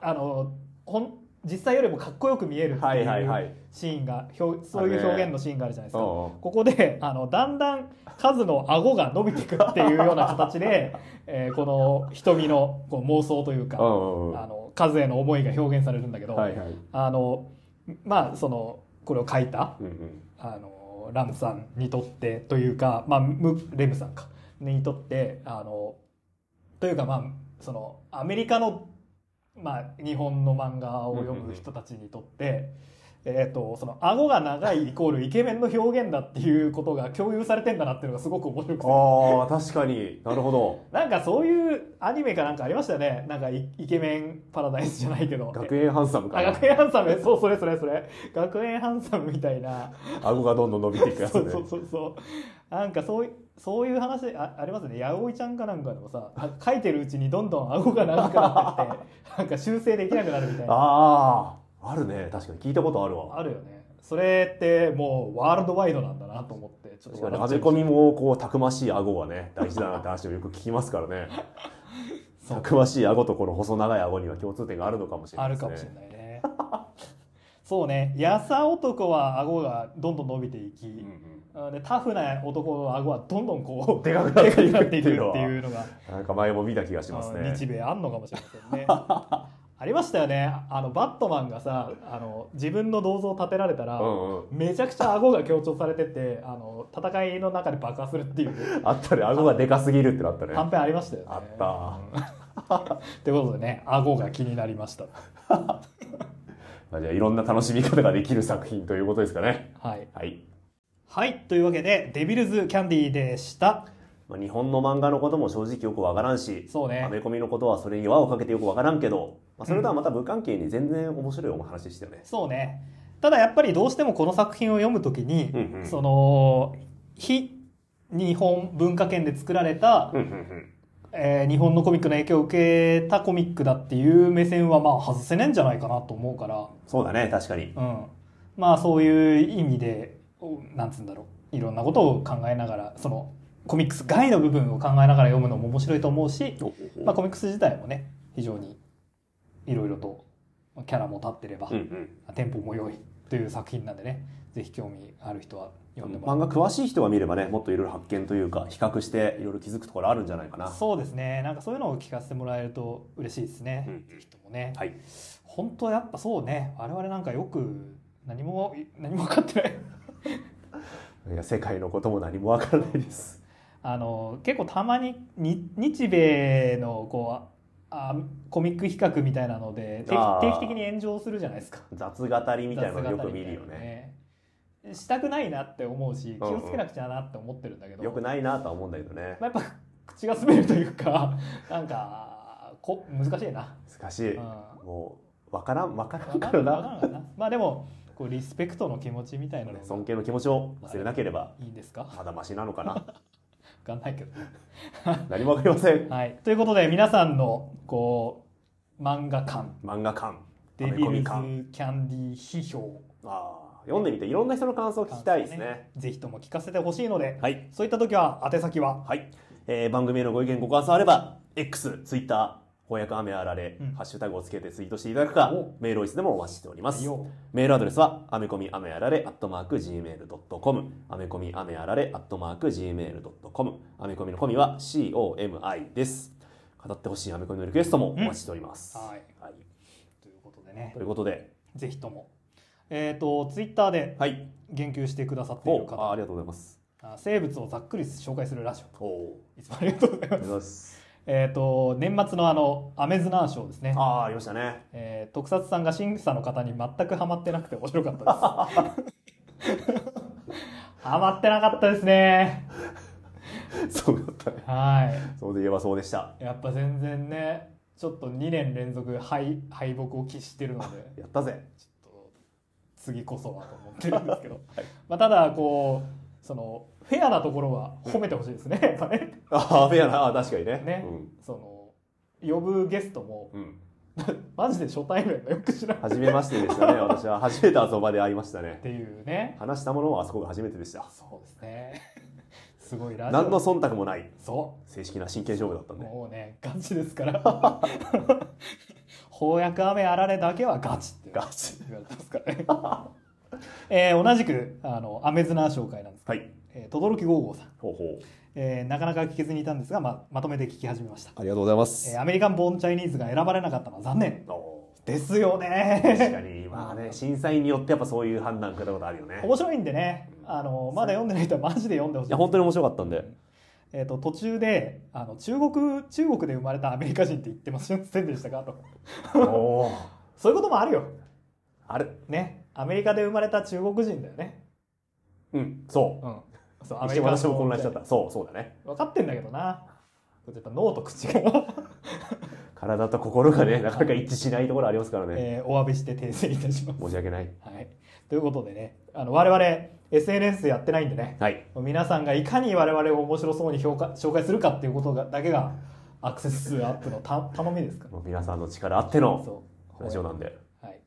あのほん実際よりもかっこよく見えるってはいはいはいうい。シーンが表そういう表現のシーンがあるじゃないですか、うんうん。ここであのだんだん数の顎が伸びていくっていうような形で、えーこの瞳のこう妄想というか、あの数への思いが表現されるんだけど、はいはい。あのまあそのこれを書いたうんうん。あのラムさんにとってというか、まあ、ムレムさんか。にとってあのというかまあそのアメリカの、まあ、日本の漫画を読む人たちにとって、えー、とその顎が長いイコールイケメンの表現だっていうことが共有されてんだなっていうのがすごく面白くて。ああ確かに。なるほど。なんかそういうアニメかなんかありましたよね。なんかイイケメンパラダイスじゃないけど。学園ハンサムか学園ハンサム。そうそれそれそれ。学園ハンサムみたいな。顎がどんどん伸びていくやつね。そうそうそうそう。なんかそういそういう話あありますね。八百ちゃんかなんかでもさあ書いてるうちにどんどん顎が長くなってってなんか修正できなくなるみたいな。あああるね。確かに聞いたことあるわ。あるよね。それってもうワールドワイドなんだなと思ってちょっとアメコミもこうたくましい顎がね大事だなって話をよく聞きますからね。たくましい顎とこの細長い顎には共通点があるのかもしれないね。あるかもしれないね。そうね。やさ男は顎がどんどん伸びていき、うんうん。あでタフな男の顎はどんどんこうでかくなっていくっていうのがなんか前も見た気がしますね。日米あんのかもしれませんね ありましたよね。あのバットマンがさあの自分の銅像を建てられたら、うんうん。めちゃくちゃ顎が強調されててあの戦いの中で爆破するっていう。あったね。顎がでかすぎるってなったね。短編ありましたよね。あった。たということでね顎が気になりました。まあじゃあいろんな楽しみ方ができる作品ということですかね。はい、はい、はい、というわけでデビルズ・キャンディーでしたまあ、日本の漫画のことも正直よくわからんしそうね。アメコミのことはそれに輪をかけてよくわからんけど、まあ、それとはまた無関係に全然面白いお話でしたよね、そうね。ただやっぱりどうしてもこの作品を読むときに、うんうん。その非日本文化圏で作られた、うんうんうん。えー日本のコミックの影響を受けたコミックだっていう目線はまあ外せねえんじゃないかなと思うから、そうだね確かに。うん、まあそういう意味でおなんつうんだろう。いろんなことを考えながらそのコミックス外の部分を考えながら読むのも面白いと思うし、まあ、コミックス自体もね非常にいろいろとキャラも立ってれば、うんうん。テンポも良いという作品なんでねぜひ興味ある人は読んでもら漫画詳しい人が見ればねもっといろいろ発見というか比較していろいろ気づくところあるんじゃないかな。そうですね。なんかそういうのを聞かせてもらえると嬉しいですね、うんぜひともね、はい。本当やっぱそうね。我々なんかよく何も何も分かってない。いや世界のことも何もわからないですあの結構たまにに日米のこうあコミック比較みたいなので定期的に炎上するじゃないですか。雑語りみたいなのよく見るよね。ねしたくないなって思うし気うんうん。をつけなくちゃなって思ってるんだけど、よくないなとは思うんだけどね。まあ、やっぱ口が滑るというかなんかこ難しいな、難しい。うん、もうわからんわからんからなまあでもこうリスペクトの気持ちみたいなのが尊敬の気持ちを忘れなければいいんですか？まだマシなのかな。わかんないけど。何もわかりません。はい。ということで皆さんのこう漫画感漫画館。デビルズ・キャンディ批評。あー読んでみていろんな人の感想を聞きたいですね。ぜひとも聞かせてほしいので、はい。そういった時は宛先は？はい、えー番組へのご意見ご感想あれば X、Twitter 翻訳雨あられ、うん。ハッシュタグをつけてツイートしていただくかお。メールをいつでもお待ちしております。よ。メールアドレスはアメコミアメあられアットマーク Gmail.com アメコミアメあられアットマーク Gmail.com アメコミのコミは COMI です。語ってほしいアメコミのリクエストもお待ちしております、はい。はい、ということでね。ということで。ぜひとも。えっ、とツイッターではい。言及してくださっているお方あありがとうございます。あ生物をざっくり紹介するラジオ。いつもありがとうございますえっと年末のあのアメズナー賞ですね。ああありましたね。えー特撮さんが審査の方に全くハマってなくて面白かったです。ハマってなかったですね。そうだったね。はい。そうで言えばそうでした。やっぱ全然ねちょっと2年連続敗敗北を喫してるので。やったぜ。ちょっと次こそはと思ってるんですけど、まあ、ただこうそのフェアなところは褒めてほしいですねやっぱね。ああフェアなあ確かにね。ね。その呼ぶゲストもうん、うん、マジで初対面のよく知らん。っ初めましてでしたね 私は。初めてあそばで会いましたね。ていうね。話したものはあそこが初めてでした。そうですね。すごいラジオ。何の忖度もない。そ正式な真剣勝負だったんで。うもうねガチですから。翻訳雨あられだけはガチってガチ。言われてますからね。えー同じく、あの、アメズナ紹介なんですけど、はい。えー、轟ゴーゴーさん、ほうほう。えーなかなか聞けずにいたんですが、まあ、まとめて聞き始めました。ありがとうございまえす、ーアメリカンボーンチャイニーズが選ばれなかったのは残念。おですよね。確かに。まあね審査員によってやっぱそういう判断下ったことあるよね。面白いんでね、あの、まだ読んでない人はマジで読んでほしい。いや本当に面白かったんで。えー、と途中であの中国中国で生まれたアメリカ人って言ってませんでしたか？と。そういうこともあるよ。ある。ね。アメリカで生まれた中国人だよね。うんそう。うんそう私も混乱しちゃった。そうそうだね。分かってんだけどな。やっぱ脳と口が、体と心がねなかなか一致しないところありますからね、えーお詫びして訂正いたします、申し訳ない。はい、ということでねあの我々 SNS やってないんでね。はい。皆さんがいかに我々を面白そうに評価紹介するかっていうことがだけがアクセス数アップのた頼みですから。もう皆さんの力あってのラジオなんで。はい、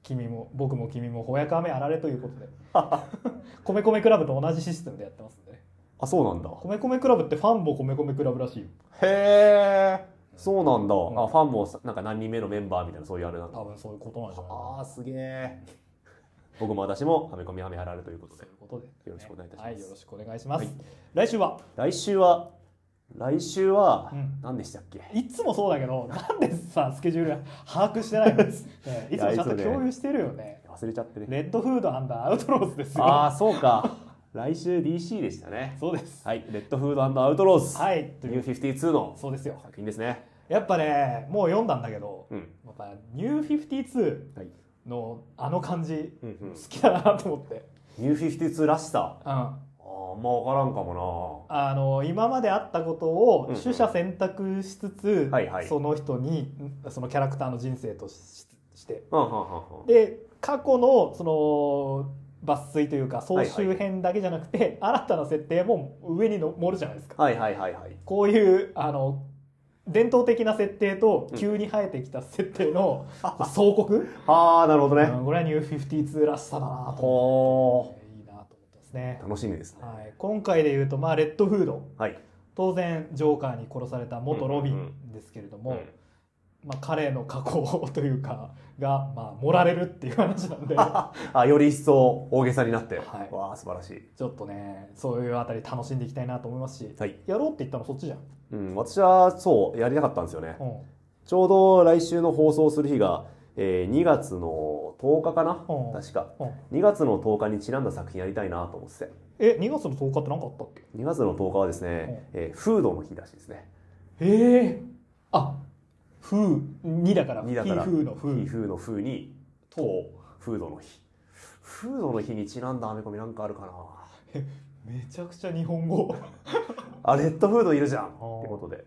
君も僕も君も翻訳雨あられということで。米米クラブと同じシステムでやってますんでね。あそうなんだ。米米クラブってファンも米米クラブらしいよ。へえそうなんだ、ん。あファンもさなんか何人目のメンバーみたいなそういうあれなんだ。多分そういうことなんじゃないかあーすげえ 僕も私もはめ込みはめはられということで。そういうことで、よろしくお願いいたします。はい、よろしくお願いします、はい。来週は？来週は？来週はうん。何でしたっけ、いつもそうだけどなんでさスケジュール把握してないの、ね、いつもちゃんと共有してるよね。忘れちゃってね。レッドフードアンダーアウトローズですよ。ああそうか。来週 DC でしたね。そうです。はいレッドフードアウトローズ、はいニュー52のそうですよ。作品ですね。やっぱねもう読んだんだけどうん。やっぱニュー52はいのあの感じうんうん。好きだなと思って、ニュー52らしさ。うん、あんま分からんかもあの今まであったことをうんうん。取捨選択しつつ、はいはい。その人にんそのキャラクターの人生としして。で過去のその抜粋というか総集編だけじゃなくて、新たな設定も上にの盛るじゃないですか。はいはいはいはい。こういうあの伝統的な設定とうん。急に生えてきた設定の 総国、ああなるほどね、うんこれはニュー52らしさだなと思ほっていいなと思ってますね。ー。楽しみですね。はい、今回で言うと、まあ、レッドフード。はい。当然ジョーカーに殺された元ロビンですけれども、うん。まあ、彼の過去というか が、まあ、盛られるっていう話なんで。あより一層大げさになって、はい。わあ素晴らしい。ちょっとねそういうあたり楽しんでいきたいなと思いますし。はい、やろうって言ったのそっちじゃん、うん、私はそうやりたかったんですよね。うん。ちょうど来週の放送する日が、えー2月の10日かな、うん。確か。うん、2月の10日にちなんだ作品やりたいなと思ってて。え2月の10日って何かあったっけ？2月の10日はですね、えーフードの日らしいですね。ええあ風2だから。2だから。フーの風非風の風にと。フードの日。フードの日にちなんだアメコミなんかあるかな？めちゃくちゃ日本語。あレッドフードいるじゃん。っーてことで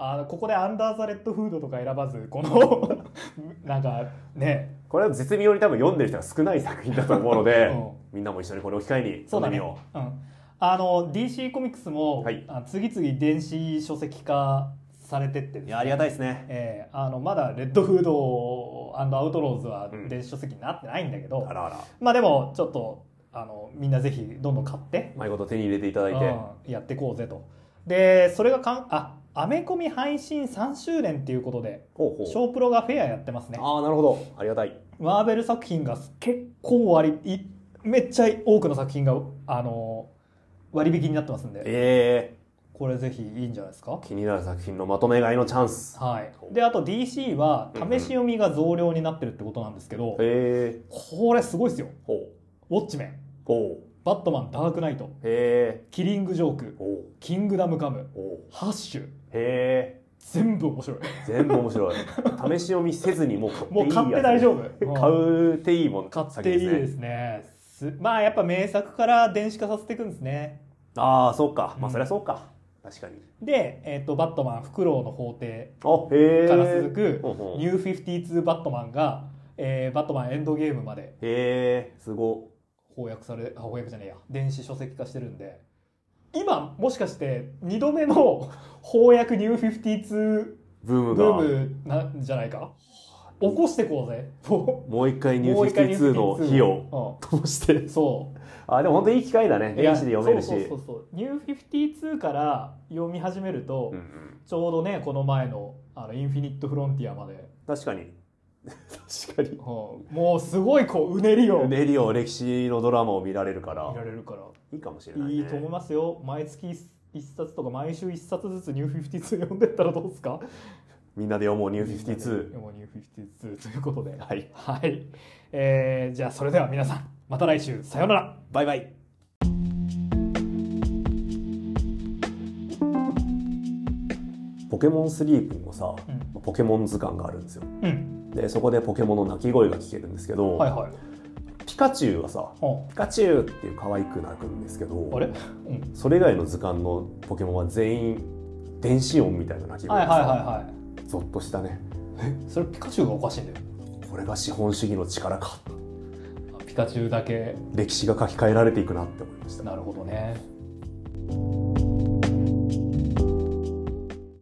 あここでアンダーザレッドフードとか選ばずこの なんかね。これは絶妙に多分読んでる人が少ない作品だと思うので、うん。みんなも一緒にこれを機会に読んでみよう。うん、あの DC コミックスも、はい。あ次々電子書籍化されてってね。いやありがたいですね。えーあのまだレッドフードアウトローズはうん電子書籍になってないんだけど、あらあら。まあでもちょっとあのみんなぜひどんどん買って、うまいこと手に入れていただいて、うん。やっていこうぜと。でそれがかんあアメコミ配信3周年っていうことでほうほう。ショープロがフェアやってますね。ああなるほど。ありがたい。マーベル作品が結構割りいめっちゃ多くの作品があの割引になってますんで。えこれぜひいいんじゃないですか？ー、気になる作品のまとめ買いのチャンス。はい。であと DC は試し読みが増量になってるってことなんですけど、へえこれすごいですよ。ウォッチメン。ほう。バットマンダークナイト。キリングジョーク。キングダムカム。ハッシュへえ全部面白い。全部面白い。試し読みせずにもう 買っていいもう買って大丈夫。買うっていいもん買っていいですね。すまあやっぱ名作から電子化させていくんですね。ああそうか。まうん。あそりゃそうか、確かに。で、えっとバットマンフクロウの法廷から続くニュー52バットマンが、えーバットマンエンドゲームまでへえすご翻訳されあ翻訳じゃねえや。電子書籍化してるんで今もしかして2度目の翻訳ニュー52ブームブがームなんじゃないか？起こしてこうぜ。ももう一回うニューもう一回52の。日をを、ともして。うん、そう。あでも本当いい機会だね。電子で読めるし。そうそうそうそうニュー52から読み始めると、うんうん。ちょうどねこの前のあのインフィニットフロンティアまで、確かに確かに。うん。もうすごいこううねりを。見ネリオ歴史のドラマを見られるから。られるから。いいかもしれない、ね、いいと思いますよ。毎月一冊とか毎週一冊ずつニュー52読んでったらどうですか？みんなで読もうニュー52読もうニュー52ということで。はい。はい、えーじゃあそれでは皆さんまた来週。さようなら。バイバイ。ポケモンスリープにもさ、うポケモン図鑑があるんですよ。うんでそこでポケモンの鳴き声が聞けるんですけど、はいはい。ピカチュウはさあピカチュウっていう可愛く鳴くんですけどあれ、うん、それ以外の図鑑のポケモンは全員電子音みたいな鳴き声でさ、はいはいはいはい。ゾッとしたね。それピカチュウがおかしいんだよ。これが資本主義の力か。ピカチュウだけ。歴史が書き換えられていくなって思いました。なるほどね